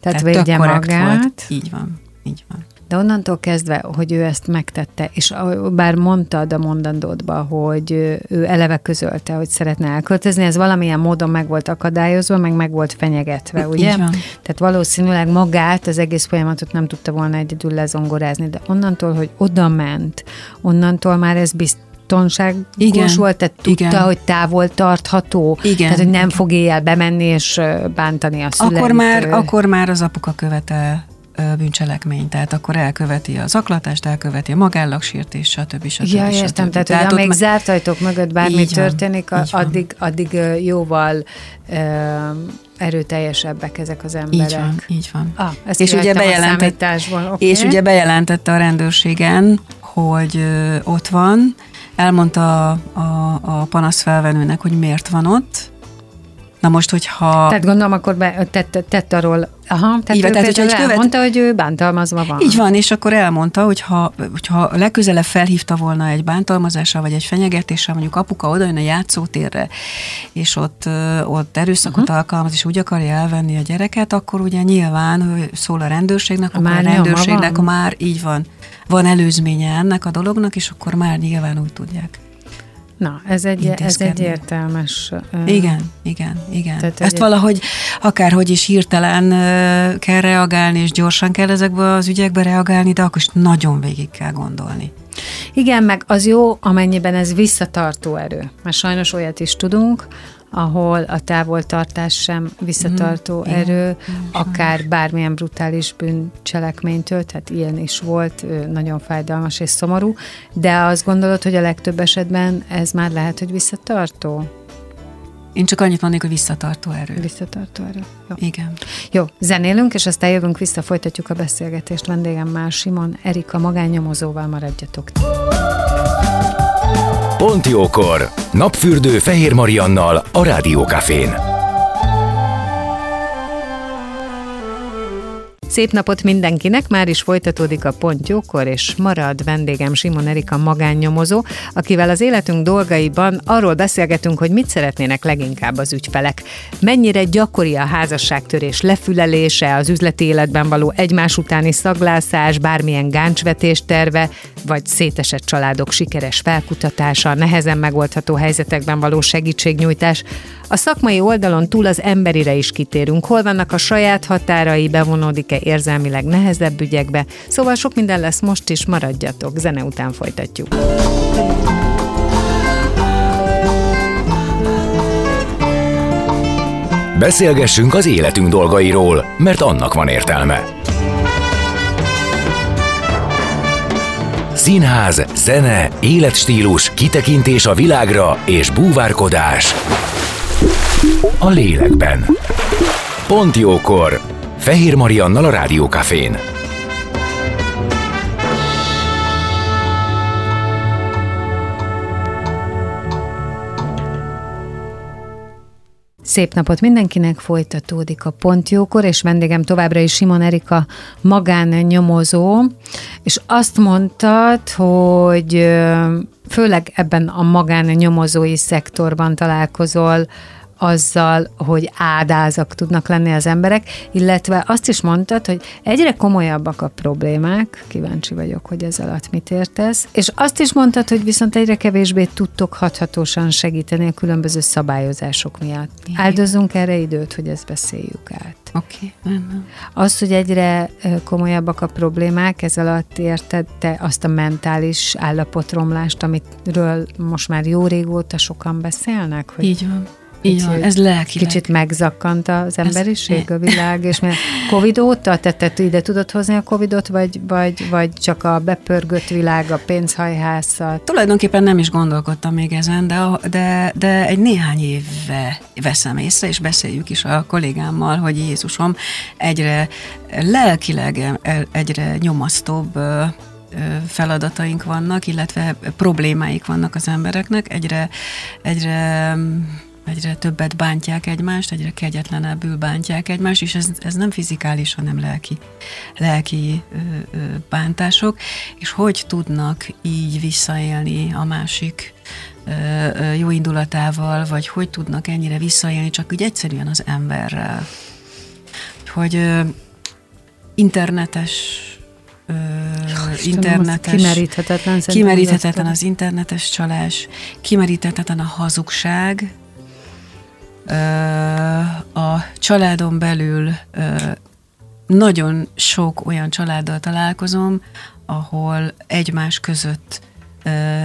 Tehát, tök védje magát. Volt. Így van, így van. De onnantól kezdve, hogy ő ezt megtette, és bár mondtad a mondandódba, hogy ő- eleve közölte, hogy szeretne elköltözni, ez valamilyen módon meg volt akadályozva, meg meg volt fenyegetve, ugye? Tehát valószínűleg magát, az egész folyamatot nem tudta volna egyedül lezongorázni, de onnantól, hogy oda ment, onnantól már ez biztonságos Igen. volt, tehát tudta, Igen. hogy távol tartható, Igen. tehát hogy nem fog éjjel bemenni és bántani a szüleit. Akkor már, akkor már az apuka követel bűncselekmény, tehát akkor elköveti az aklatást, elköveti a magállagsértést, stb. stb. Ja, stb. értem, tehát, hogy amíg már- zárt ajtók mögött bármi Így történik, a- van. addig, addig jóval erőteljesebbek ezek az emberek. Így van, így van. Ah, ezt és ugye a bejelentett, oké. és ugye bejelentette a rendőrségen, hogy ö, ott van, elmondta a, a, a panaszfelvenőnek, hogy miért van ott. Na most, hogyha... Tehát gondolom, akkor be, tett, tett arról, aha, tehát Így ő tehát, hogyha egy követ- elmondta, hogy ő bántalmazva van. Így van, és akkor elmondta, hogy ha, hogyha legközelebb felhívta volna egy bántalmazással, vagy egy fenyegetéssel, mondjuk apuka oda jön a játszótérre, és ott, ott erőszakot uh-huh. alkalmaz, és úgy akarja elvenni a gyereket, akkor ugye nyilván hogy szól a rendőrségnek, akkor Már a rendőrségnek van? már így van, van előzménye ennek a dolognak, és akkor már nyilván úgy tudják. Na, ez egy, ez egy értelmes... Igen, igen, igen. Tehát, Ezt hogy- valahogy akárhogy is hirtelen kell reagálni, és gyorsan kell ezekbe az ügyekbe reagálni, de akkor is nagyon végig kell gondolni. Igen, meg az jó, amennyiben ez visszatartó erő. Mert sajnos olyat is tudunk, ahol a távoltartás sem visszatartó Mhm. erő, akár bármilyen brutális bűncselekménytől, tehát ilyen is volt, nagyon fájdalmas és szomorú, de azt gondolod, hogy a legtöbb esetben ez már lehet, hogy visszatartó? Én csak annyit mondnék, hogy visszatartó erő. Visszatartó erő. Jó. Igen. Jó, zenélünk, és aztán jövünk vissza, folytatjuk a beszélgetést. Vendégem már Simon Erika magánnyomozóval maradjatok. Pont jókor! Napfürdő Fehér Mariannal a Rádiókafén. Szép napot mindenkinek, már is folytatódik a Pont Jókor, és marad vendégem Simon Erika magánnyomozó, akivel az életünk dolgaiban arról beszélgetünk, hogy mit szeretnének leginkább az ügyfelek. Mennyire gyakori a házasságtörés lefülelése, az üzleti életben való egymás utáni szaglászás, bármilyen gáncsvetés terve, vagy szétesett családok sikeres felkutatása, nehezen megoldható helyzetekben való segítségnyújtás. A szakmai oldalon túl az emberire is kitérünk, hol vannak a saját határai, bevonódik-e érzelmileg nehezebb ügyekbe, szóval sok minden lesz most is, maradjatok, zene után folytatjuk. Beszélgessünk az életünk dolgairól, mert annak van értelme. Színház, zene, életstílus, kitekintés a világra és búvárkodás. A lélekben. Pont jókor. Fehér Mariannal a Rádiókafén. Szép napot mindenkinek, folytatódik a Pontjókor, és vendégem továbbra is Simon Erika magánnyomozó, és azt mondtad, hogy főleg ebben a magánnyomozói szektorban találkozol azzal, hogy ádázak tudnak lenni az emberek, illetve azt is mondtad, hogy egyre komolyabbak a problémák, kíváncsi vagyok, hogy ez alatt mit értesz, és azt is mondtad, hogy viszont egyre kevésbé tudtok hathatósan segíteni a különböző szabályozások miatt. Igen. Áldozzunk erre időt, hogy ezt beszéljük át. Oké. Okay. Az, hogy egyre komolyabbak a problémák, ez alatt érted te azt a mentális állapotromlást, amitről most már jó régóta sokan beszélnek? Hogy Így van így van, ez lelkileg. Kicsit megzakkant az emberiség, ez, a (laughs) világ, és mert Covid óta, te, te ide tudod hozni a Covidot, vagy, vagy, vagy csak a bepörgött világ, a pénzhajhászat? Tulajdonképpen nem is gondolkodtam még ezen, de, de, de egy néhány éve veszem észre, és beszéljük is a kollégámmal, hogy Jézusom egyre lelkileg egyre nyomasztóbb feladataink vannak, illetve problémáik vannak az embereknek, egyre, egyre egyre többet bántják egymást, egyre kegyetlenebbül bántják egymást, és ez, ez nem fizikális, hanem lelki, lelki ö, ö, bántások, és hogy tudnak így visszaélni a másik ö, jó indulatával, vagy hogy tudnak ennyire visszaélni csak úgy egyszerűen az emberrel. Hogy internetes internetes, kimeríthetetlen, kimeríthetetlen az internetes csalás, kimeríthetetlen a hazugság, a családon belül nagyon sok olyan családdal találkozom, ahol egymás között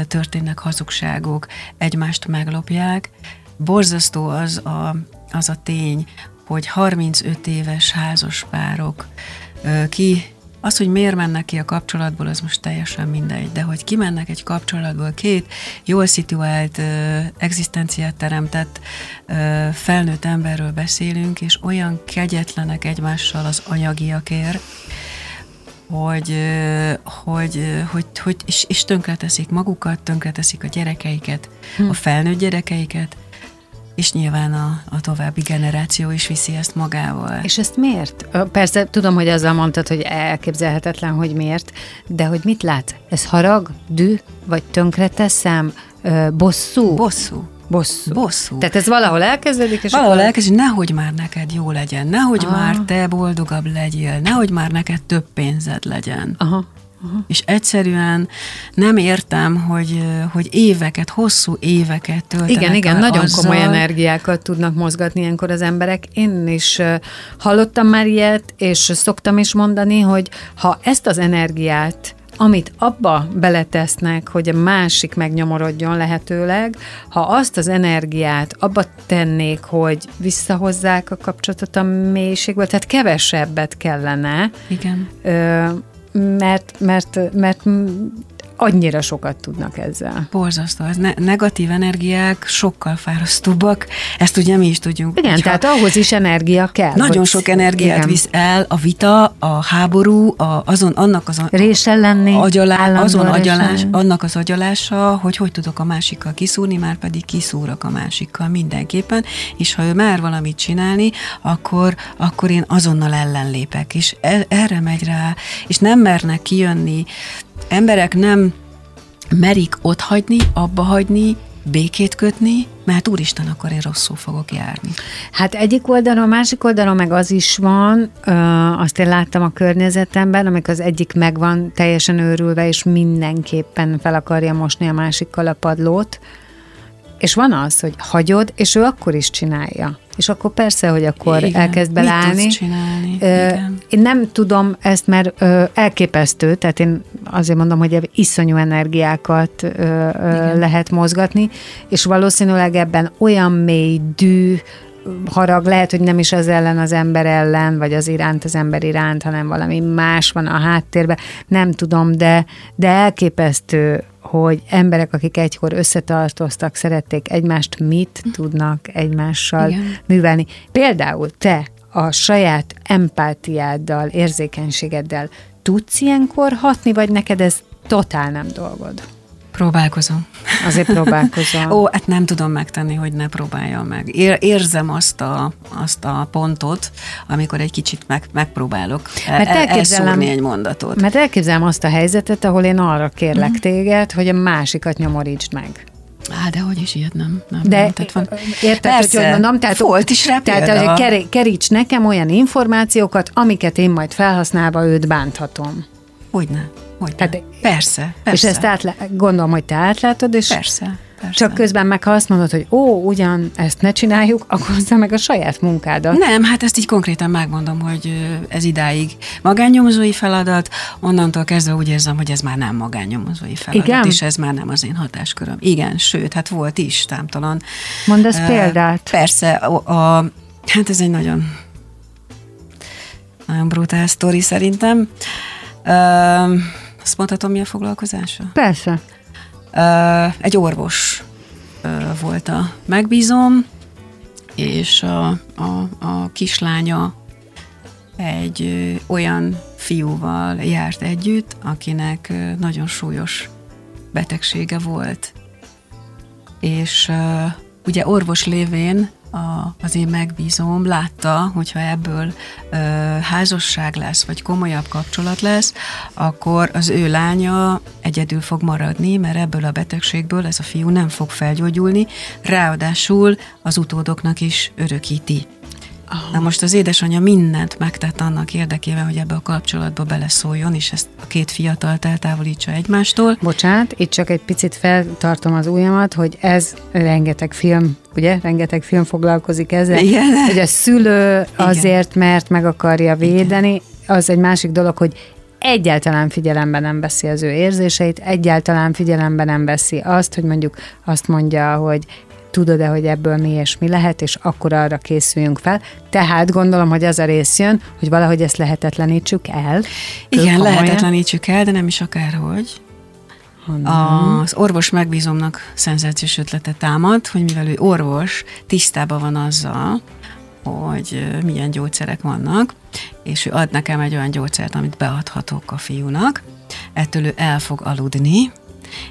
történnek hazugságok, egymást meglopják. Borzasztó az a, az a tény, hogy 35 éves házas párok ki az, hogy miért mennek ki a kapcsolatból, az most teljesen mindegy, de hogy kimennek egy kapcsolatból két jól szituált, egzisztenciát teremtett felnőtt emberről beszélünk, és olyan kegyetlenek egymással az anyagiakért, hogy, hogy, hogy, hogy és, és tönkreteszik magukat, tönkreteszik a gyerekeiket, hm. a felnőtt gyerekeiket, és nyilván a, a további generáció is viszi ezt magával. És ezt miért? Persze tudom, hogy azzal mondtad, hogy elképzelhetetlen, hogy miért, de hogy mit lát? Ez harag, dű, vagy tönkreteszem, bosszú? Bosszú. Bosszú. Bosszú. Tehát ez valahol elkezdődik, és Valahol akkor... elkezdődik, nehogy már neked jó legyen, nehogy ah. már te boldogabb legyél, nehogy már neked több pénzed legyen. Aha. Uh-huh. És egyszerűen nem értem, hogy, hogy éveket, hosszú éveket töltenek Igen, igen, nagyon azzal. komoly energiákat tudnak mozgatni ilyenkor az emberek. Én is hallottam már ilyet, és szoktam is mondani, hogy ha ezt az energiát amit abba beletesznek, hogy a másik megnyomorodjon lehetőleg, ha azt az energiát abba tennék, hogy visszahozzák a kapcsolatot a mélységből, tehát kevesebbet kellene. Igen. Ö, mert, mert, mert annyira sokat tudnak ezzel. Borzasztó. Ez ne- negatív energiák sokkal fárasztóbbak. Ezt ugye mi is tudjunk. Igen, Hogyha tehát ahhoz is energia kell. Nagyon sok energiát igen. visz el a vita, a háború, a, azon, annak az Résen lenni, agyalá, azon agyalás, annak az agyalása, hogy hogy tudok a másikkal kiszúrni, már pedig kiszúrok a másikkal mindenképpen, és ha ő már valamit csinálni, akkor, akkor én azonnal ellenlépek, és e, erre megy rá, és nem mernek kijönni emberek nem merik ott hagyni, abba hagyni, békét kötni, mert úristen, akkor én rosszul fogok járni. Hát egyik oldalon, a másik oldalon meg az is van, ö, azt én láttam a környezetemben, amikor az egyik meg van teljesen őrülve, és mindenképpen fel akarja mosni a másikkal a padlót, és van az, hogy hagyod, és ő akkor is csinálja. És akkor persze, hogy akkor Igen. elkezd beleállni. Mit csinálni? Igen. Én nem tudom ezt, mert elképesztő, tehát én azért mondom, hogy iszonyú energiákat Igen. lehet mozgatni, és valószínűleg ebben olyan mély dű, harag, lehet, hogy nem is az ellen az ember ellen, vagy az iránt az ember iránt, hanem valami más van a háttérben, nem tudom, de, de elképesztő, hogy emberek, akik egykor összetartoztak, szerették egymást, mit tudnak egymással Igen. művelni. Például te a saját empátiáddal, érzékenységeddel tudsz ilyenkor hatni, vagy neked ez totál nem dolgod? Próbálkozom. Azért próbálkozom. Ó, hát nem tudom megtenni, hogy ne próbáljam meg. Ér, érzem azt a, azt a pontot, amikor egy kicsit meg, megpróbálok Mert el, elképzelem- egy mondatot. Mert elképzelem azt a helyzetet, ahol én arra kérlek téged, hogy a másikat nyomorítsd meg. Á, de hogy is ilyet nem. nem De nem, tehát van. érted, Persze, hogy mondom? Tehát, volt is rá Tehát, példa. hogy keríts nekem olyan információkat, amiket én majd felhasználva őt bánthatom. Hogyne, hogyne. Tehát- persze, persze. És ezt átlá- gondolom, hogy te átlátod, és Persze, persze. csak közben meg, ha azt mondod, hogy ó, ugyan ezt ne csináljuk, (laughs) akkor hozzá meg a saját munkádat. Nem, hát ezt így konkrétan megmondom, hogy ez idáig magánnyomozói feladat, onnantól kezdve úgy érzem, hogy ez már nem magánnyomozói feladat, Igen? és ez már nem az én hatásköröm. Igen, sőt, hát volt is, támtalan. Mondasz Ö, példát? Persze, a, a, hát ez egy nagyon nagyon brutál sztori szerintem. Ö, azt mondhatom, mi a foglalkozása? Persze. Egy orvos volt a megbízom, és a, a, a kislánya egy olyan fiúval járt együtt, akinek nagyon súlyos betegsége volt. És ugye orvos lévén a, az én megbízom látta, hogyha ebből ö, házasság lesz, vagy komolyabb kapcsolat lesz, akkor az ő lánya egyedül fog maradni, mert ebből a betegségből ez a fiú nem fog felgyógyulni, ráadásul az utódoknak is örökíti. Na most az édesanyja mindent megtett annak érdekében, hogy ebbe a kapcsolatba beleszóljon, és ezt a két fiatalt eltávolítsa egymástól. Bocsánat, itt csak egy picit feltartom az ujjamat, hogy ez rengeteg film, ugye? Rengeteg film foglalkozik ezzel. Igen. Hogy a szülő azért, mert meg akarja védeni, az egy másik dolog, hogy egyáltalán figyelembe nem veszi az ő érzéseit, egyáltalán figyelembe nem veszi azt, hogy mondjuk azt mondja, hogy tudod-e, hogy ebből mi és mi lehet, és akkor arra készüljünk fel. Tehát gondolom, hogy az a rész jön, hogy valahogy ezt lehetetlenítsük el. Igen, lehetetlenítsük el, de nem is akárhogy. Az orvos megbízomnak szenzációs ötlete támad, hogy mivel ő orvos, tisztában van azzal, hogy milyen gyógyszerek vannak, és ő ad nekem egy olyan gyógyszert, amit beadhatok a fiúnak, ettől ő el fog aludni,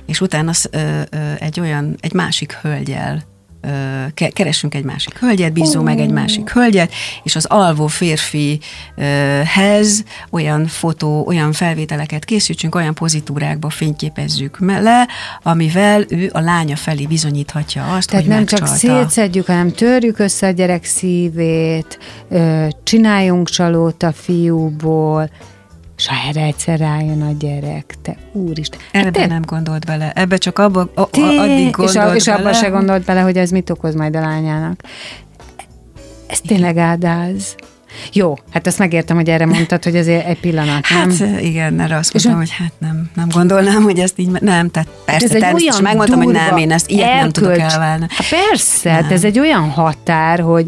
és utána ö, egy olyan, egy másik hölgyel keresünk egy másik hölgyet, bízunk meg egy másik hölgyet, és az alvó férfihez olyan fotó, olyan felvételeket készítsünk, olyan pozitúrákba fényképezzük le, amivel ő a lánya felé bizonyíthatja azt, Tehát hogy nem csak megcsalta. szétszedjük, hanem törjük össze a gyerek szívét, csináljunk csalót a fiúból, és ha erre egyszer rájön a gyerek, te úristen. Hát Ebbe te- nem gondolt bele. Ebbe csak abba, a, Té- addig és, gondolt a, és abban bele, se gondolt bele, hogy ez mit okoz majd a lányának. Ez tényleg ádáz. Jó, hát azt megértem, hogy erre mondtad, hogy azért egy pillanat, Hát nem? igen, erre azt És mondtam, hogy hát nem, nem gondolnám, hogy ezt így, nem, tehát persze, ez egy olyan megmondtam, hogy nem, én ezt ilyet nem tudok elválni. Hát persze, hát ez egy olyan határ, hogy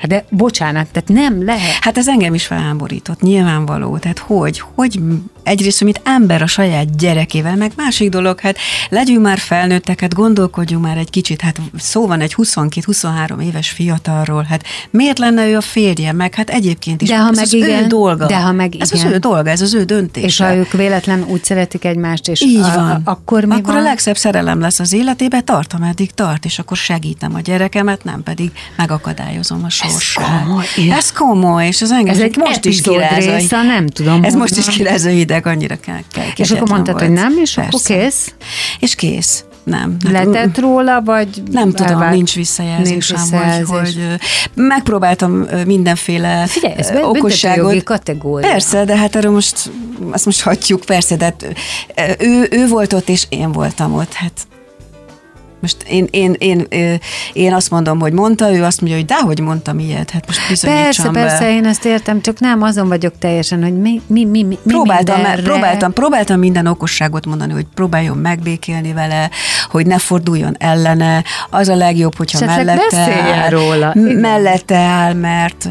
hát de bocsánat, tehát nem lehet. Hát ez engem is felháborított, nyilvánvaló. Tehát hogy, hogy egyrészt, mint ember a saját gyerekével, meg másik dolog, hát legyünk már felnőttek, hát gondolkodjunk már egy kicsit, hát szó van egy 22-23 éves fiatalról, hát miért lenne ő a férje, meg hát egyébként is. De ha ez meg az igen, ő dolga. de ha meg ez igen. az ő dolga, ez az ő döntése. És ha ők véletlen úgy szeretik egymást, és Így a, van. A, akkor mi akkor van? a legszebb szerelem lesz az életébe, tart, ameddig tart, és akkor segítem a gyerekemet, nem pedig megakadályozom a sorsát. komoly, igen. Ez komoly, és az engem Ez egy most is epizód kiráz a- része, nem tudom, Ez hogy most is van. Hideg, annyira kell. kell És akkor mondtad, volt. hogy nem, és akkor Persze. kész? És kész. Nem. Hát, Letett róla, vagy nem tudom, elvált? nincs visszajelzésem, Nincs Hogy, visszajelzés. hogy ö, megpróbáltam mindenféle Figyelj, ez okosságot. kategória. Persze, de hát erről most, azt most hagyjuk, persze, de hát, ő, ő volt ott, és én voltam ott, hát Most én, én, én, én, azt mondom, hogy mondta, ő azt mondja, hogy dehogy mondtam ilyet, hát most Persze, be. persze, én ezt értem, csak nem azon vagyok teljesen, hogy mi, mi, mi, mi próbáltam, mindenre... próbáltam, próbáltam minden okosságot mondani, hogy próbáljon megbékélni vele, hogy ne forduljon ellene, az a legjobb, hogyha mellette áll, róla. mellette áll, mert,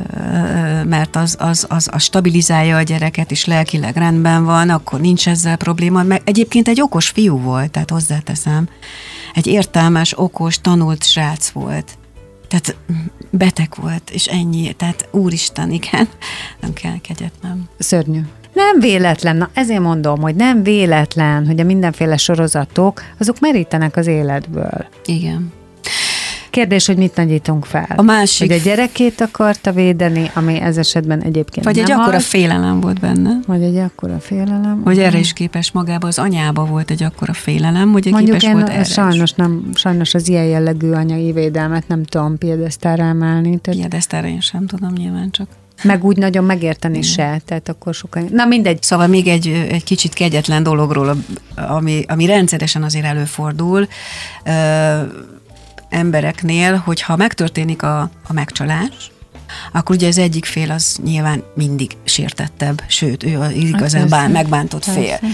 mert az, az, az, az stabilizálja a gyereket, és lelkileg rendben van, akkor nincs ezzel probléma. Meg egyébként egy okos fiú volt, tehát hozzáteszem. Egy értelmes, okos, tanult srác volt. Tehát beteg volt, és ennyi. Tehát úristen, igen, nem kell kegyetnem. Szörnyű. Nem véletlen, na ezért mondom, hogy nem véletlen, hogy a mindenféle sorozatok, azok merítenek az életből. Igen. Kérdés, hogy mit nagyítunk fel. A másik... Hogy a gyerekét akarta védeni, ami ez esetben egyébként Vagy nem egy akkora az, félelem volt benne. Vagy egy akkora félelem. Hogy erre is képes magába, az anyába volt egy akkora félelem, hogy Mondjuk képes én volt erre sajnos, nem, sajnos az ilyen jellegű anyai védelmet nem tudom piedesztára emelni. Tehát Piedesztára én sem tudom nyilván csak. meg úgy nagyon megérteni se, tehát akkor sokan... Na mindegy. Szóval még egy, egy kicsit kegyetlen dologról, ami, ami rendszeresen azért előfordul embereknél, hogyha megtörténik a, a megcsalás, akkor ugye az egyik fél az nyilván mindig sértettebb, sőt, ő az igazán persze. bán, megbántott fél. Persze.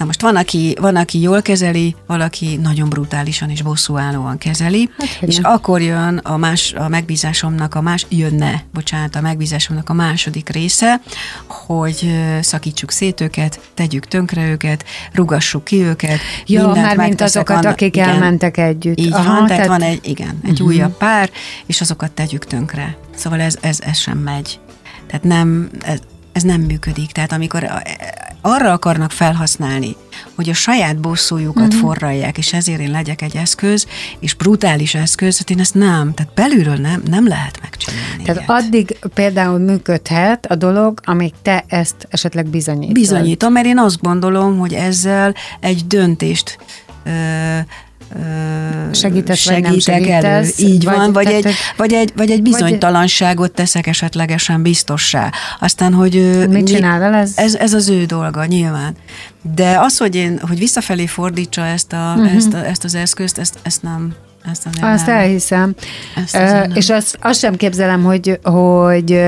Na most van aki, van, aki jól kezeli, valaki nagyon brutálisan és bosszúállóan kezeli, Hát, és nem. akkor jön a, más, a megbízásomnak a más, jönne, bocsánat, a megbízásomnak a második része, hogy szakítsuk szét őket, tegyük tönkre őket, rugassuk ki őket. Mindent már mint azokat, annak- akik igen. elmentek együtt. Így Aha, van, tehát, tehát- van egy, igen, egy uh-huh. újabb pár, és azokat tegyük tönkre. Szóval ez, ez, ez sem megy. Tehát nem, ez, ez nem működik. Tehát amikor a- arra akarnak felhasználni, hogy a saját bosszújukat uh-huh. forralják, és ezért én legyek egy eszköz, és brutális eszköz, hát én ezt nem, tehát belülről nem, nem lehet megcsinálni. Tehát ilyet. addig például működhet a dolog, amíg te ezt esetleg bizonyítod. Bizonyítom, mert én azt gondolom, hogy ezzel egy döntést ö, Segítesz, vagy nem segítek elő. segítesz, Így vagy- van, vagy, egy, vagy, egy, vagy egy bizonytalanságot teszek esetlegesen biztossá. Aztán, hogy... Mit csinál vele? Ez, Ez, ez az ő dolga, nyilván. De az, hogy én, hogy visszafelé fordítsa ezt, a, uh-huh. ezt, a, ezt az eszközt, ezt, ezt nem. Ezt azért Azt nem. elhiszem. Ezt nem. és azt, azt sem képzelem, hogy, hogy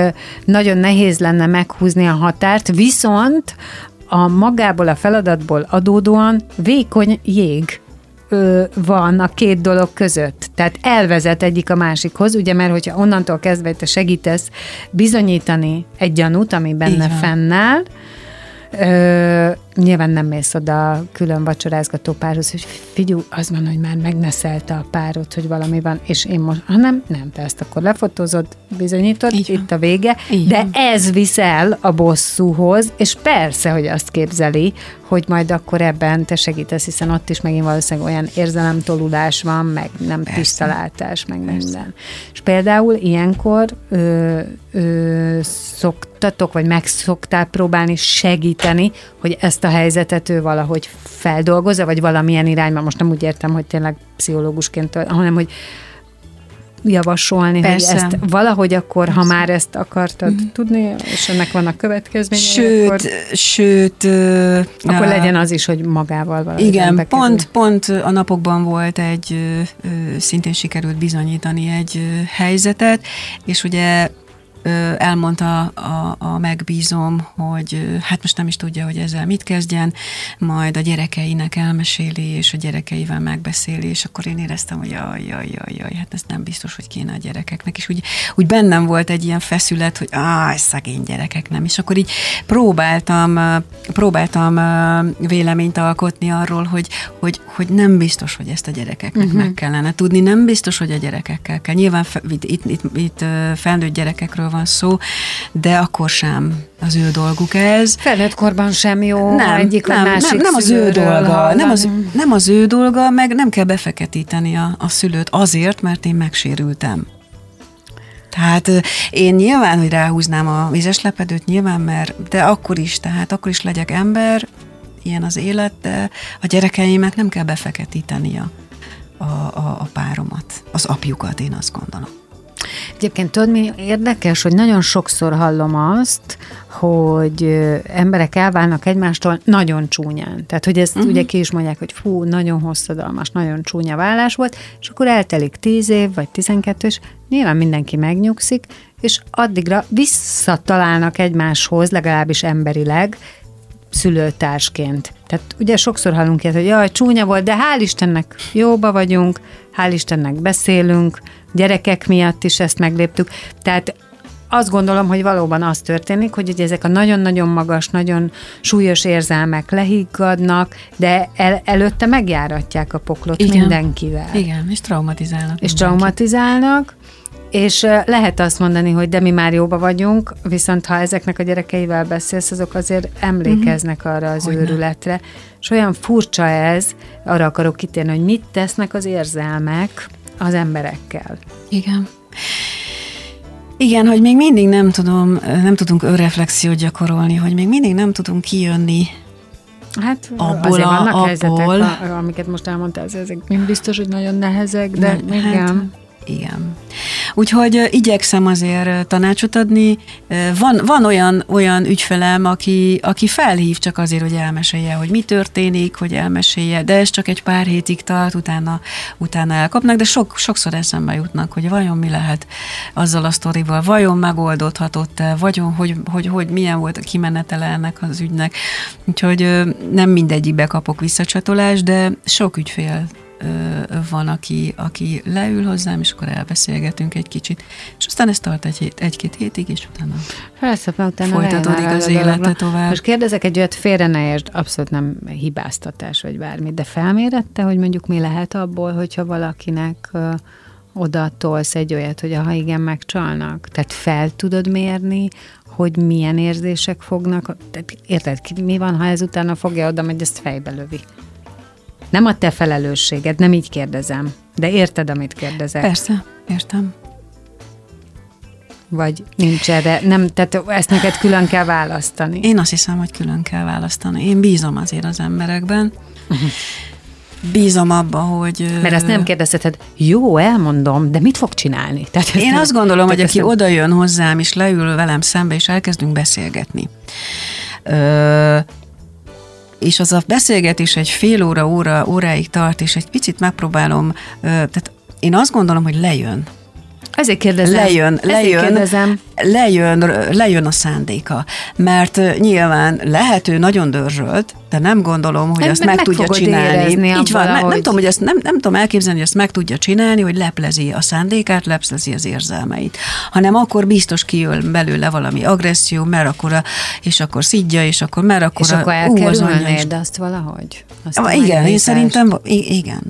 nagyon nehéz lenne meghúzni a határt, viszont a magából, a feladatból adódóan vékony jég ö, van a két dolog között. Tehát elvezet egyik a másikhoz, ugye, mert hogyha onnantól kezdve te segítesz bizonyítani egy gyanút, ami benne fennáll, Ö, nyilván nem mész oda külön vacsorázgató párhoz, hogy figyú, az van, hogy már megneszelte a párod, hogy valami van, és én most, hanem nem, te ezt akkor lefotózod, bizonyítod, Így van. itt a vége, Így de van. ez viszel a bosszúhoz, és persze, hogy azt képzeli, hogy majd akkor ebben te segítesz, hiszen ott is megint valószínűleg olyan érzelemtolulás van, meg nem Persze. tisztalátás, meg minden. És például ilyenkor ö, ö, szoktatok, vagy meg szoktál próbálni segíteni, hogy ezt a helyzetet ő valahogy feldolgozza, vagy valamilyen irányban, most nem úgy értem, hogy tényleg pszichológusként, hanem hogy javasolni, Persze. hogy ezt valahogy akkor, ha már ezt akartad tudni, és ennek vannak következményei, Sőt, akkor, sőt... akkor á, legyen az is, hogy magával valahogy Igen, pont, pont a napokban volt egy, szintén sikerült bizonyítani egy helyzetet, és ugye elmondta a, a megbízom, hogy hát most nem is tudja, hogy ezzel mit kezdjen, majd a gyerekeinek elmeséli, és a gyerekeivel megbeszéli, és akkor én éreztem, hogy jaj, jaj, jaj, jaj, hát ez nem biztos, hogy kéne a gyerekeknek, és úgy, úgy bennem volt egy ilyen feszület, hogy áh, szegény gyerekek nem, és akkor így próbáltam, próbáltam véleményt alkotni arról, hogy, hogy, hogy nem biztos, hogy ezt a gyerekeknek uh-huh. meg kellene tudni, nem biztos, hogy a gyerekekkel kell. Nyilván itt, itt, itt, itt felnőtt gyerekekről van szó, de akkor sem az ő dolguk ez. Felnőtt korban sem jó, Nem, egyik nem, másik nem, nem az ő dolga, nem az, nem az ő dolga, meg nem kell befeketíteni a, a szülőt azért, mert én megsérültem. Tehát én nyilván, hogy ráhúznám a vizes lepedőt, nyilván, mert, de akkor is, tehát akkor is legyek ember, ilyen az élet, de a gyerekeimet nem kell befeketíteni a, a, a páromat, az apjukat, én azt gondolom. Egyébként tudod, mi érdekes, hogy nagyon sokszor hallom azt, hogy emberek elválnak egymástól nagyon csúnyán. Tehát, hogy ezt uh-huh. ugye ki is mondják, hogy fú, nagyon hosszadalmas, nagyon csúnya vállás volt, és akkor eltelik 10 év, vagy 12, és nyilván mindenki megnyugszik, és addigra visszatalálnak egymáshoz, legalábbis emberileg, szülőtársként. Tehát ugye sokszor hallunk ilyet, hogy jaj, csúnya volt, de hál' Istennek jóba vagyunk, hál' Istennek beszélünk, gyerekek miatt is ezt megléptük. Tehát azt gondolom, hogy valóban az történik, hogy ugye ezek a nagyon-nagyon magas, nagyon súlyos érzelmek lehiggadnak, de el, előtte megjáratják a poklot Igen. mindenkivel. Igen, és traumatizálnak. És mindenkit. traumatizálnak, és lehet azt mondani, hogy de mi már jóba vagyunk, viszont ha ezeknek a gyerekeivel beszélsz, azok azért emlékeznek arra az Hogyne. őrületre. És olyan furcsa ez, arra akarok kitérni, hogy mit tesznek az érzelmek az emberekkel. Igen. Igen, hogy még mindig nem tudom, nem tudunk önreflexiót gyakorolni, hogy még mindig nem tudunk kijönni Hát Abból azért a- vannak abból. helyzetek, amiket most elmondtál, ezek nem biztos, hogy nagyon nehezek, de Ne- igen. Hát, igen. Úgyhogy igyekszem azért tanácsot adni. Van, van olyan, olyan ügyfelem, aki, aki felhív csak azért, hogy elmesélje, hogy mi történik, hogy elmesélje, de ez csak egy pár hétig tart, utána, utána elkapnak, de sok, sokszor eszembe jutnak, hogy vajon mi lehet azzal a sztorival, vajon megoldódhatott-e, vajon hogy, hogy, hogy milyen volt a kimenetele ennek az ügynek. Úgyhogy nem mindegyikbe kapok visszacsatolást, de sok ügyfél van, aki, aki leül hozzám, és akkor elbeszélgetünk egy kicsit, és aztán ez tart egy, hét, egy-két hétig, és utána Persze, utána Folytatódik az a élete tovább. Most kérdezek egy olyat, félre ne értsd, abszolút nem hibáztatás vagy bármi, de felmérette, hogy mondjuk mi lehet abból, hogyha valakinek oda tolsz egy olyat, hogy ha igen, megcsalnak. Tehát fel tudod mérni, hogy milyen érzések fognak. Tehát érted, mi van, ha ezután fogja oda, hogy ezt fejbe lövi? Nem a te felelősséged, nem így kérdezem. De érted, amit kérdezek? Persze, értem. Vagy nincs erre, nem, tehát ezt neked külön kell választani. Én azt hiszem, hogy külön kell választani. Én bízom azért az emberekben. (laughs) Bízom abba, hogy... Mert azt nem kérdezheted, jó, elmondom, de mit fog csinálni? Tehát ezt Én nem- azt gondolom, hogy aki ezt nem- oda jön hozzám, és leül velem szembe, és elkezdünk beszélgetni. Ö, és az a beszélgetés egy fél óra, óra, óráig tart, és egy picit megpróbálom, tehát én azt gondolom, hogy lejön. Ezért kérdezem. Lejön, lejön, kérdezem. lejön, lejön a szándéka. Mert nyilván lehető nagyon dörzsölt, de nem gondolom, hogy Nem, azt meg meg, meg tudja csinálni. Így van, abból, nem, ahogy- tudom, hogy ezt nem, nem tudom elképzelni, hogy ezt meg tudja csinálni, hogy leplezi a szándékát, leplezi az érzelmeit. Hanem akkor biztos kijön belőle valami agresszió, mert akkor a, és akkor szidja, és akkor mert akkor És a, akkor elkerülnéd azt valahogy? Azt a igen, én szerintem, igen.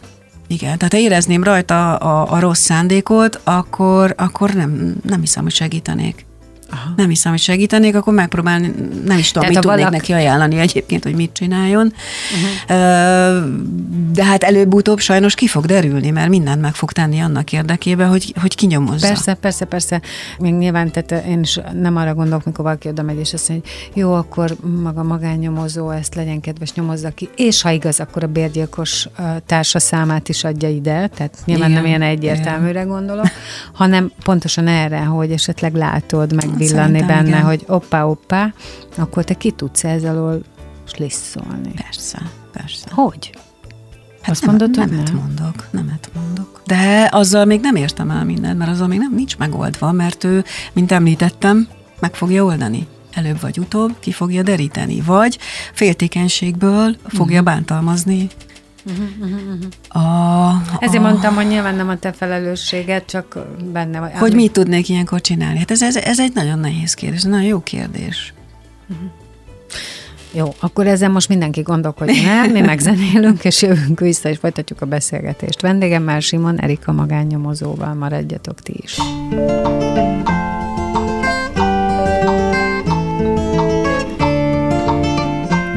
Igen, tehát ha érezném rajta a, a rossz szándékot, akkor, akkor nem, nem hiszem, hogy segítenék. Aha. Nem hiszem, hogy segítenék, akkor megpróbálni, nem is tudom, Tehát mit tudnék valaki- neki ajánlani egyébként, hogy mit csináljon. Uh-huh. De hát előbb-utóbb sajnos ki fog derülni, mert mindent meg fog tenni annak érdekében, hogy, hogy kinyomozza. Persze, persze, persze. Még nyilván, tehát én is nem arra gondolok, mikor valaki oda megy, és azt mondja, hogy jó, akkor maga magánnyomozó, ezt legyen kedves, nyomozza ki. És ha igaz, akkor a bérgyilkos társa számát is adja ide, tehát nyilván Igen, nem ilyen egyértelműre gondolok, hanem pontosan erre, hogy esetleg látod, megvillanni Szerintem benne, igen. hogy oppá, akkor te ki tudsz ezzel alól slisszolni. Persze, persze. Hogy? Hát Azt nem, mondod, hogy nemet nem? mondok, nemet mondok. De azzal még nem értem el mindent, mert azzal még nem nincs megoldva, mert ő, mint említettem, meg fogja oldani. Előbb vagy utóbb ki fogja deríteni, vagy féltékenységből fogja Mhm. bántalmazni. A, Ezért a, mondtam, hogy nyilván nem a te felelősséged, csak benne vagy. hogy mit tudnék ilyenkor csinálni? Hát ez, ez, ez egy nagyon nehéz kérdés, nagyon jó kérdés. Jó, akkor ezzel most mindenki gondolkodjon el, mi megzenélünk, és jövünk vissza, és folytatjuk a beszélgetést. Vendégemmel Simon Erika magánnyomozóval maradjatok ti is.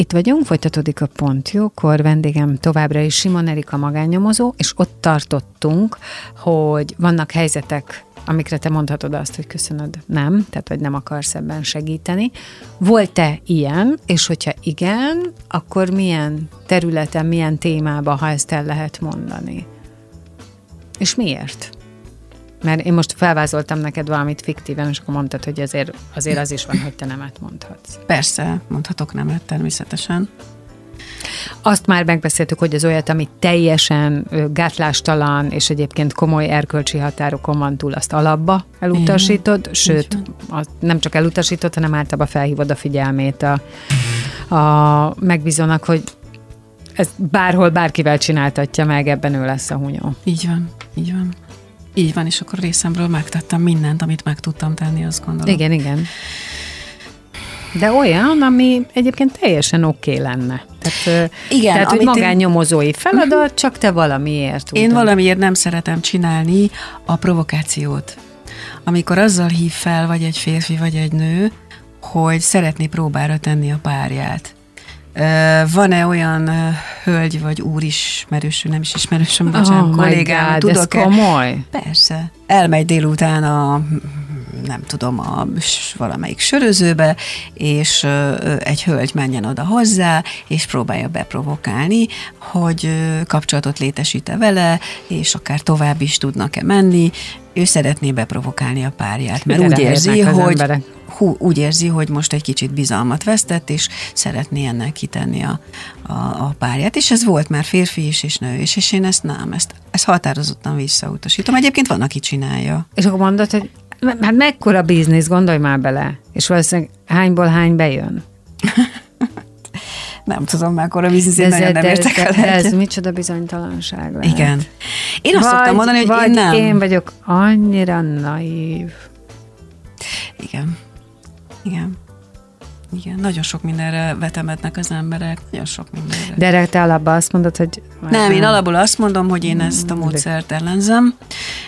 Itt vagyunk, folytatódik a pont jókor, vendégem továbbra is Simon Erika magánnyomozó, és ott tartottunk, hogy vannak helyzetek, amikre te mondhatod azt, hogy köszönöd, nem, tehát vagy nem akarsz ebben segíteni. Volt-e ilyen, és hogyha igen, akkor milyen területen, milyen témában, ha ezt el lehet mondani? És miért? Mert én most felvázoltam neked valamit fiktíven, és akkor mondtad, hogy azért, azért az is van, hogy te nemet mondhatsz. Persze, mondhatok nemet természetesen. Azt már megbeszéltük, hogy az olyat, ami teljesen gátlástalan, és egyébként komoly erkölcsi határokon van túl, azt alapba elutasítod, Igen, sőt, nem csak elutasítod, hanem általában felhívod a figyelmét a, a megbízónak, hogy ez bárhol, bárkivel csináltatja meg, ebben ő lesz a hunyó. Így van, így van. Így van, és akkor részemről megtettem mindent, amit meg tudtam tenni, azt gondolom. Igen, igen. De olyan, ami egyébként teljesen oké okay lenne. Tehát, Igen, tehát hogy magánnyomozói én... feladat, uh-huh. csak te valamiért. Én valamiért nem szeretem csinálni a provokációt. Amikor azzal hív fel, vagy egy férfi, vagy egy nő, hogy szeretné próbára tenni a párját. Van-e olyan hölgy vagy úr ismerősöm, nem is ismerősöm, bocsánat, oh kollégám, God, tudok ez komoly? Persze. Elmegy délután a nem tudom, a valamelyik sörözőbe, és egy hölgy menjen oda hozzá, és próbálja beprovokálni, hogy kapcsolatot létesít-e vele, és akár tovább is tudnak-e menni. Ő szeretné beprovokálni a párját, mert úgy érzi, hogy hú, úgy érzi, hogy most egy kicsit bizalmat vesztett, és szeretné ennek kitenni a, a, a párját. És ez volt már férfi is, és nő is, és én ezt nem, ezt, ezt határozottan visszautasítom. Egyébként van, aki csinálja. És akkor mondod, hogy hát mekkora biznisz, gondolj már bele. És valószínűleg hányból hány bejön? (laughs) nem tudom, mekkora biznisz, én nagyon nem értek el. De ez micsoda bizonytalanság lehet. Igen. Én azt vagy, szoktam mondani, hogy vagy én nem. én vagyok annyira naív. Igen. Igen. Igen, nagyon sok mindenre vetemetnek az emberek, nagyon sok mindenre. De erre te alapban azt mondod, hogy... Nem, én alapból azt mondom, hogy én ezt a módszert ellenzem.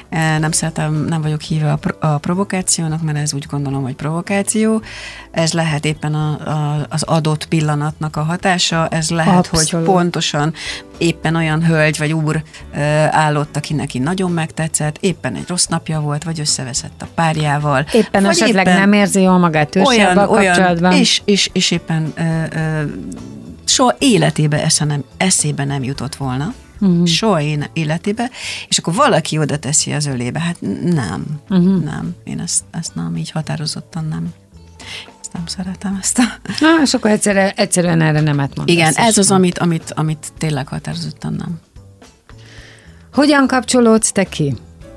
E, nem szeretem, nem vagyok híve a, a provokációnak, mert ez úgy gondolom, hogy provokáció. Ez lehet éppen a, a, az adott pillanatnak a hatása, ez lehet, Abszolút. hogy pontosan éppen olyan hölgy vagy úr állott, aki neki nagyon megtetszett, éppen egy rossz napja volt, vagy összeveszett a párjával. Éppen vagy esetleg éppen nem érzi jól magát olyan, olyan, és, és, és éppen ö, ö, soha életébe esze nem, eszébe nem jutott volna, uh-huh. soha én életébe, és akkor valaki oda teszi az ölébe, hát nem, uh-huh. nem, én ezt, ezt nem, így határozottan nem nem szeretem ezt a... Na, és akkor egyszerűen, egyszerűen erre nemet mondasz. Igen, ez az, amit, amit, amit tényleg határozottan nem. Hogyan kapcsolódsz te ki?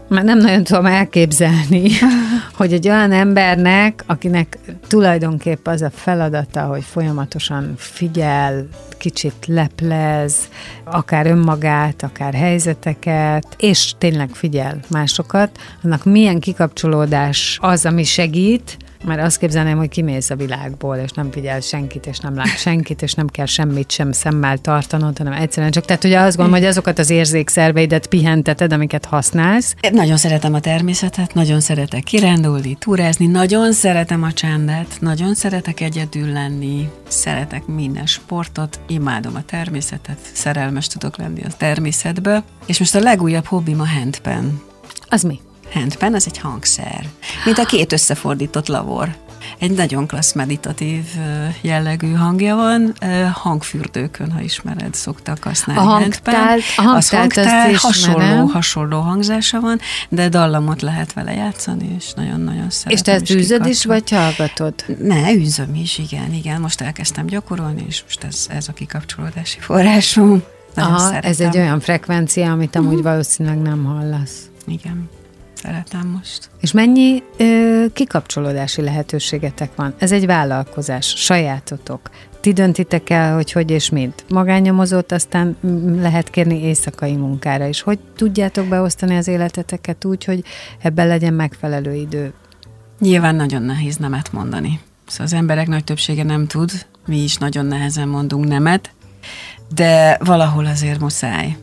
Mert nem nagyon tudom elképzelni, (laughs) hogy egy olyan embernek, akinek tulajdonképp az a feladata, hogy folyamatosan figyel, kicsit leplez, akár önmagát, akár helyzeteket, és tényleg figyel másokat, annak milyen kikapcsolódás az, ami segít, mert azt képzelném, hogy kimész a világból, és nem figyel senkit, és nem lát senkit, és nem kell semmit sem szemmel tartanod, hanem egyszerűen csak, tehát ugye azt gondolom, hogy azokat az érzékszerveidet pihenteted, amiket használsz. Én nagyon szeretem a természetet, nagyon szeretek kirándulni, túrázni, nagyon szeretem a csendet, nagyon szeretek egyedül lenni, szeretek minden sportot, imádom a természetet, szerelmes tudok lenni a természetbe, és most a legújabb hobbim a handpan. Az mi? Handpan, az egy hangszer, mint a két összefordított lavor. Egy nagyon klassz meditatív jellegű hangja van, hangfürdőkön, ha ismered, szoktak használni. A hangtál, a hangtál, hangtál hasonló, hasonló hangzása van, de dallamot lehet vele játszani, és nagyon-nagyon szeretem. És te ezt űzöd is, vagy hallgatod? Ne, űzöm is, igen, igen. Most elkezdtem gyakorolni, és most ez, ez a kikapcsolódási forrásom. Aha, ez egy olyan frekvencia, amit amúgy uh-huh. valószínűleg nem hallasz. Igen szeretem most. És mennyi ö, kikapcsolódási lehetőségetek van? Ez egy vállalkozás, sajátotok. Ti döntitek el, hogy hogy és mint. Magánnyomozót aztán lehet kérni éjszakai munkára is. Hogy tudjátok beosztani az életeteket úgy, hogy ebben legyen megfelelő idő? Nyilván nagyon nehéz nemet mondani. Szóval az emberek nagy többsége nem tud, mi is nagyon nehezen mondunk nemet, de valahol azért muszáj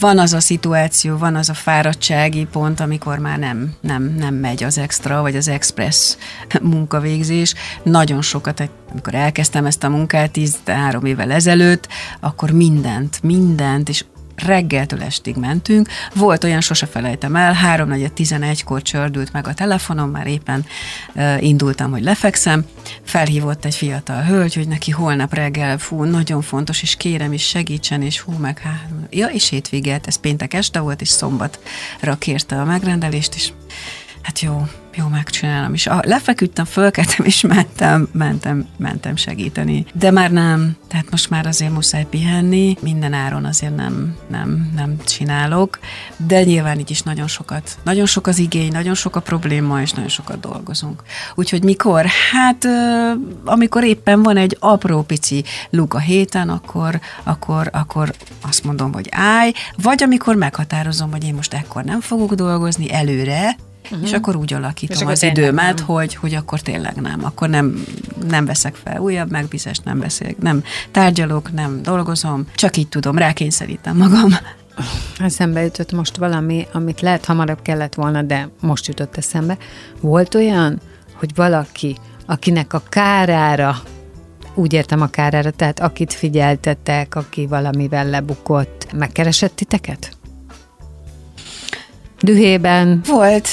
van az a szituáció, van az a fáradtsági pont, amikor már nem, nem, nem megy az extra, vagy az express (laughs) munkavégzés. Nagyon sokat, amikor elkezdtem ezt a munkát 13 évvel ezelőtt, akkor mindent, mindent, és reggeltől estig mentünk. Volt olyan, sose felejtem el, 3-4-11-kor csördült meg a telefonom, már éppen uh, indultam, hogy lefekszem. Felhívott egy fiatal hölgy, hogy neki holnap reggel, fú, nagyon fontos, és kérem is segítsen, és hú, meg hát, ja, és hétvégét, ez péntek este volt, és szombatra kérte a megrendelést, és hát jó, jó, megcsinálom. És a, lefeküdtem, fölkeltem, és mentem, mentem, mentem segíteni. De már nem, tehát most már azért muszáj pihenni, minden áron azért nem, nem, nem csinálok, de nyilván így is nagyon sokat, nagyon sok az igény, nagyon sok a probléma, és nagyon sokat dolgozunk. Úgyhogy mikor? Hát amikor éppen van egy apró pici luk a héten, akkor, akkor, akkor azt mondom, hogy állj, vagy amikor meghatározom, hogy én most ekkor nem fogok dolgozni előre, uh-huh. és akkor úgy alakítom és akkor az időmet, hogy, hogy akkor tényleg nem. Akkor nem, nem veszek fel újabb megbízást, nem beszélek, nem tárgyalok, nem dolgozom, csak így tudom, rákényszerítem magam. Eszembe jutott most valami, amit lehet hamarabb kellett volna, de most jutott eszembe. Volt olyan, hogy valaki, akinek a kárára úgy értem a kárára, tehát akit figyeltetek, aki valamivel lebukott, megkeresett titeket? Dühében? Volt.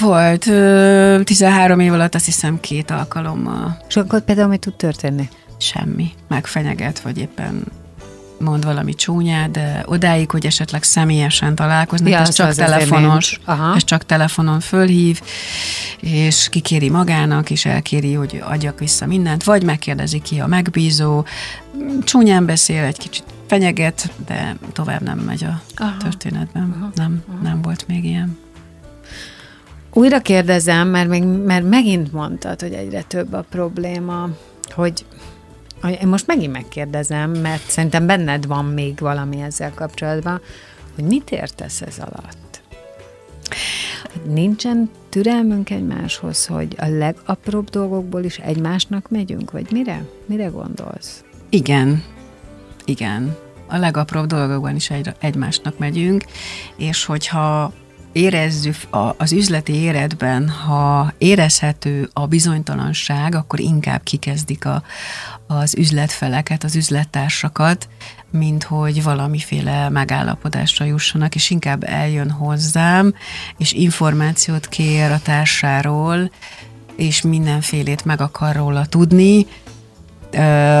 Volt. 13 év alatt azt hiszem két alkalommal. És akkor például mi tud történni? Semmi. Megfenyeget, vagy éppen mond valami csúnyát, de odáig, hogy esetleg személyesen találkozni, ja, ez csak telefonos, ez csak telefonon fölhív, és kikéri magának, és elkéri, hogy adjak vissza mindent, vagy megkérdezi ki a megbízó, csúnyán beszél, egy kicsit fenyeget, de tovább nem megy a Aha. történetben. Aha. Nem, Aha. nem volt még ilyen. Újra kérdezem, mert, még, mert megint mondtad, hogy egyre több a probléma, hogy én most megint megkérdezem, mert szerintem benned van még valami ezzel kapcsolatban, hogy mit értesz ez alatt? Nincsen türelmünk egymáshoz, hogy a legapróbb dolgokból is egymásnak megyünk, vagy mire? Mire gondolsz? Igen, igen. A legapróbb dolgokban is egy, egymásnak megyünk, és hogyha érezzük az üzleti életben, ha érezhető a bizonytalanság, akkor inkább kikezdik a, az üzletfeleket, az üzlettársakat, mint hogy valamiféle megállapodásra jussanak, és inkább eljön hozzám, és információt kér a társáról, és mindenfélét meg akar róla tudni,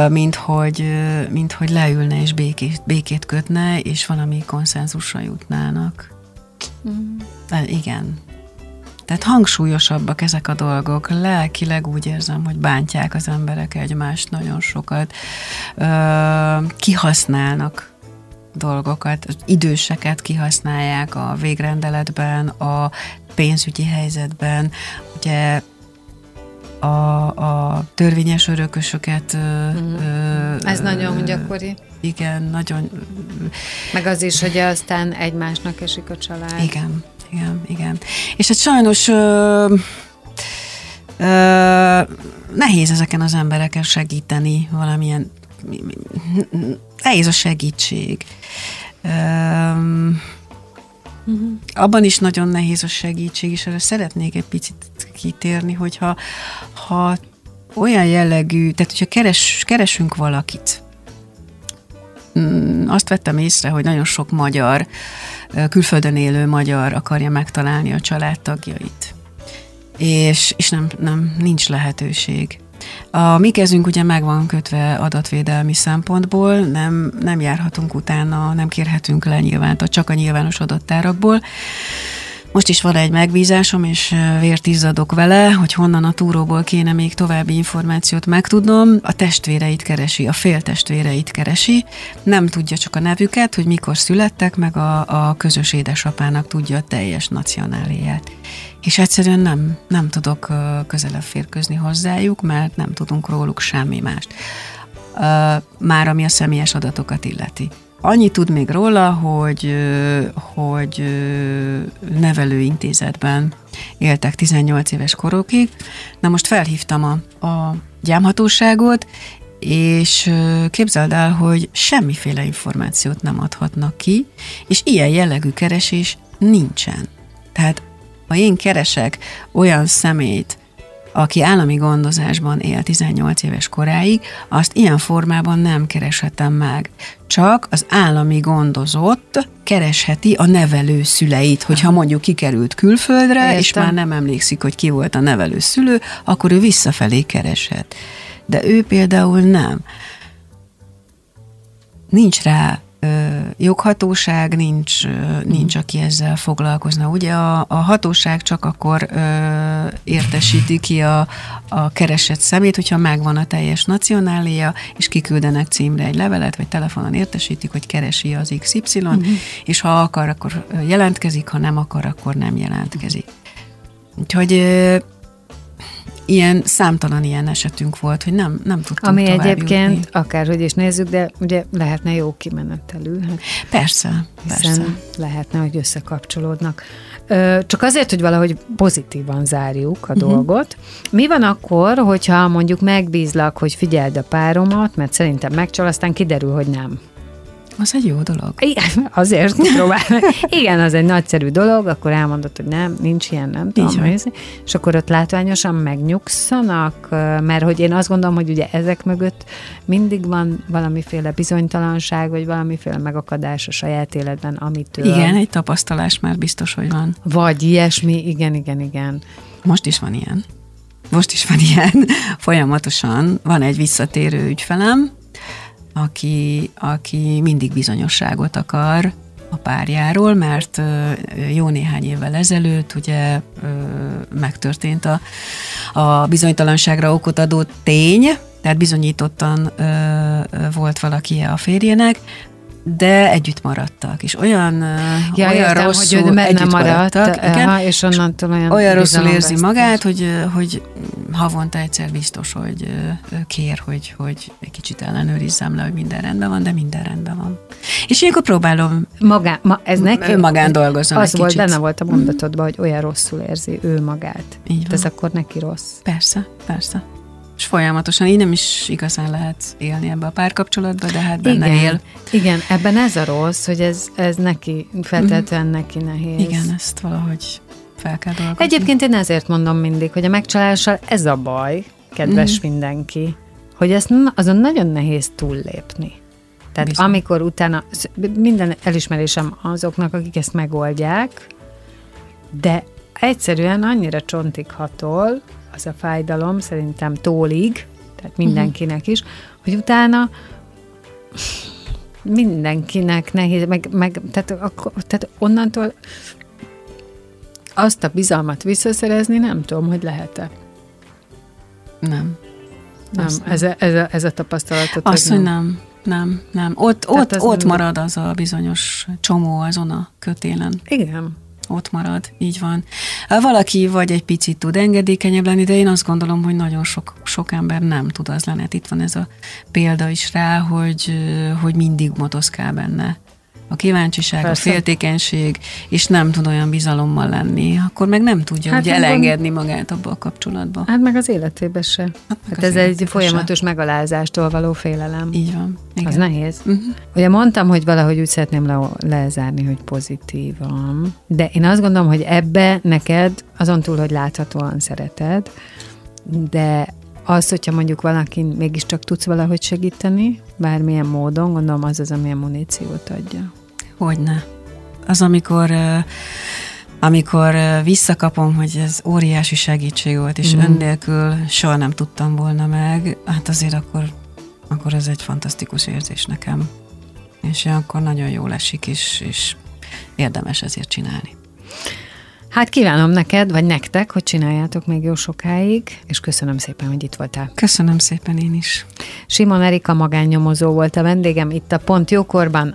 mint hogy, mint hogy leülne és békét, békét kötne, és valami konszenzusra jutnának. Mm. De igen. Tehát hangsúlyosabbak ezek a dolgok. Lelkileg úgy érzem, hogy bántják az emberek egymást nagyon sokat. Ö, kihasználnak dolgokat, az időseket kihasználják a végrendeletben, a pénzügyi helyzetben. Ugye a, a törvényes örökösöket. Mm. Ö, Ez ö, nagyon gyakori. Igen, nagyon. Meg az is, hogy aztán egymásnak esik a család. Igen, igen, igen. És hát sajnos ö, ö, nehéz ezeken az embereken segíteni valamilyen, nehéz a segítség. Ö, Uh-huh. Abban is nagyon nehéz a segítség, és erre szeretnék egy picit kitérni, hogyha ha olyan jellegű, tehát hogyha keres, keresünk valakit, azt vettem észre, hogy nagyon sok magyar, külföldön élő magyar akarja megtalálni a családtagjait. És, és nem, nem, nincs lehetőség. A mi kezünk ugye meg van kötve adatvédelmi szempontból, nem, nem járhatunk utána, nem kérhetünk le nyilvánt, csak a nyilvános adattárakból. Most is van egy megbízásom, és vért izzadok vele, hogy honnan a túróból kéne még további információt megtudnom. A testvéreit keresi, a féltestvéreit keresi. Nem tudja csak a nevüket, hogy mikor születtek, meg a, a közös édesapának tudja a teljes nacionáliát. És egyszerűen nem, nem tudok közelebb férkőzni hozzájuk, mert nem tudunk róluk semmi mást. Már ami a személyes adatokat illeti. Annyit tud még róla, hogy, hogy nevelőintézetben éltek 18 éves korokig. Na most felhívtam a, a gyámhatóságot, és képzeld el, hogy semmiféle információt nem adhatnak ki, és ilyen jellegű keresés nincsen. Tehát ha én keresek olyan szemét, aki állami gondozásban él 18 éves koráig, azt ilyen formában nem kereshetem meg. Csak az állami gondozott keresheti a nevelő szüleit, hogyha mondjuk kikerült külföldre, Értem. és már nem emlékszik, hogy ki volt a nevelő szülő, akkor ő visszafelé kereshet. De ő például nem. Nincs rá joghatóság, nincs, nincs, aki ezzel foglalkozna. Ugye a, a hatóság csak akkor ö, értesíti ki a, a keresett szemét, hogyha megvan a teljes nacionália, és kiküldenek címre egy levelet, vagy telefonon értesítik, hogy keresi az XY, uh-huh. és ha akar, akkor jelentkezik, ha nem akar, akkor nem jelentkezik. Úgyhogy ilyen számtalan ilyen esetünk volt, hogy nem, nem tudtunk Ami egyébként, jutni. akárhogy is nézzük, de ugye lehetne jó kimenetelű, hát Persze, persze. lehetne, hogy összekapcsolódnak. Csak azért, hogy valahogy pozitívan zárjuk a uh-huh. dolgot. Mi van akkor, hogyha mondjuk megbízlak, hogy figyeld a páromat, mert szerintem megcsal, aztán kiderül, hogy nem. Az egy jó dolog. Igen, (laughs) azért (laughs) próbálnak. Igen, az egy nagyszerű dolog, akkor elmondod, hogy nem, nincs ilyen, nem tudom. nézni. És akkor ott látványosan megnyugszanak, mert hogy én azt gondolom, hogy ugye ezek mögött mindig van valamiféle bizonytalanság, vagy valamiféle megakadás a saját életben, amitől... Igen, egy tapasztalás már biztos, hogy van. Vagy ilyesmi, igen, igen, igen. Most is van ilyen. Most is van (laughs) ilyen. Folyamatosan van egy visszatérő ügyfelem, aki, aki mindig bizonyosságot akar a párjáról, mert jó néhány évvel ezelőtt ugye megtörtént a, a bizonytalanságra okot adó tény, tehát bizonyítottan ö, volt valaki a férjének, de együtt maradtak, és olyan, Ja, olyan értem, rosszul hogy benne együtt maradt, maradtak, igen, aha, és onnantól olyan olyan rosszul érzi magát, hogy, hogy havonta egyszer biztos, hogy kér, hogy, hogy egy kicsit ellenőrizzem le, hogy minden rendben van, de minden rendben van. És ilyenkor próbálom Magá, ma, ez neki? önmagán dolgozom Az egy volt, kicsit. benne volt a mondatodban, hogy olyan rosszul érzi ő magát. Így Hát Ez van. akkor neki rossz. Persze, persze. És folyamatosan, így nem is igazán lehet élni ebbe a párkapcsolatba, de hát benne igen, él. igen, ebben ez a rossz, hogy ez, ez neki, feltétlenül neki nehéz. Igen, ezt valahogy fel kell dolgozni. Egyébként én ezért mondom mindig, hogy a megcsalással ez a baj, kedves Mhm. mindenki, hogy ezt azon nagyon nehéz túllépni. Tehát Bizony. amikor utána, minden elismerésem azoknak, akik ezt megoldják, de egyszerűen annyira csontig hatol az a fájdalom, szerintem tólig, tehát mindenkinek is, hogy utána mindenkinek nehéz, meg, meg tehát, akkor, tehát onnantól azt a bizalmat visszaszerezni, nem tudom, hogy lehet-e. Nem. Nem, Azt ez a, ez, a, ez a tapasztalatot. Azt, hogy nem. Nem, nem. Ott, Tehát ott, ott nem- marad az a bizonyos csomó azon a kötélen. Igen. Ott marad, így van. Valaki vagy egy picit tud engedékenyebb lenni, de én azt gondolom, hogy nagyon sok, sok ember nem tud az lenni. Hát itt van ez a példa is rá, hogy, hogy mindig motoszkál benne a kíváncsiság, Persze. a féltékenység, és nem tud olyan bizalommal lenni, akkor meg nem tudja Hát hát meg elengedni magát abba a kapcsolatba. Hát meg az életében se. Hát az ez egy folyamatos megalázástól való félelem. Így van. Igen. Az nehéz. Mhm. Ugye mondtam, hogy valahogy úgy szeretném le, lezárni, hogy pozitívan, de én azt gondolom, hogy ebbe neked, azon túl, hogy láthatóan szereted, de az, hogyha mondjuk valaki mégiscsak tudsz valahogy segíteni, bármilyen módon, gondolom az az, ami a muníciót adja. Hogyne. Az, amikor amikor visszakapom, hogy ez óriási segítség volt, és mm. ön nélkül soha nem tudtam volna meg, hát azért akkor, akkor ez egy fantasztikus érzés nekem. És akkor nagyon jól esik, és, és érdemes ezért csinálni. Hát kívánom neked, vagy nektek, hogy csináljátok még jó sokáig, és köszönöm szépen, hogy itt voltál. Köszönöm szépen én is. Simon Erika magánnyomozó volt a vendégem itt a Pont Jókorban.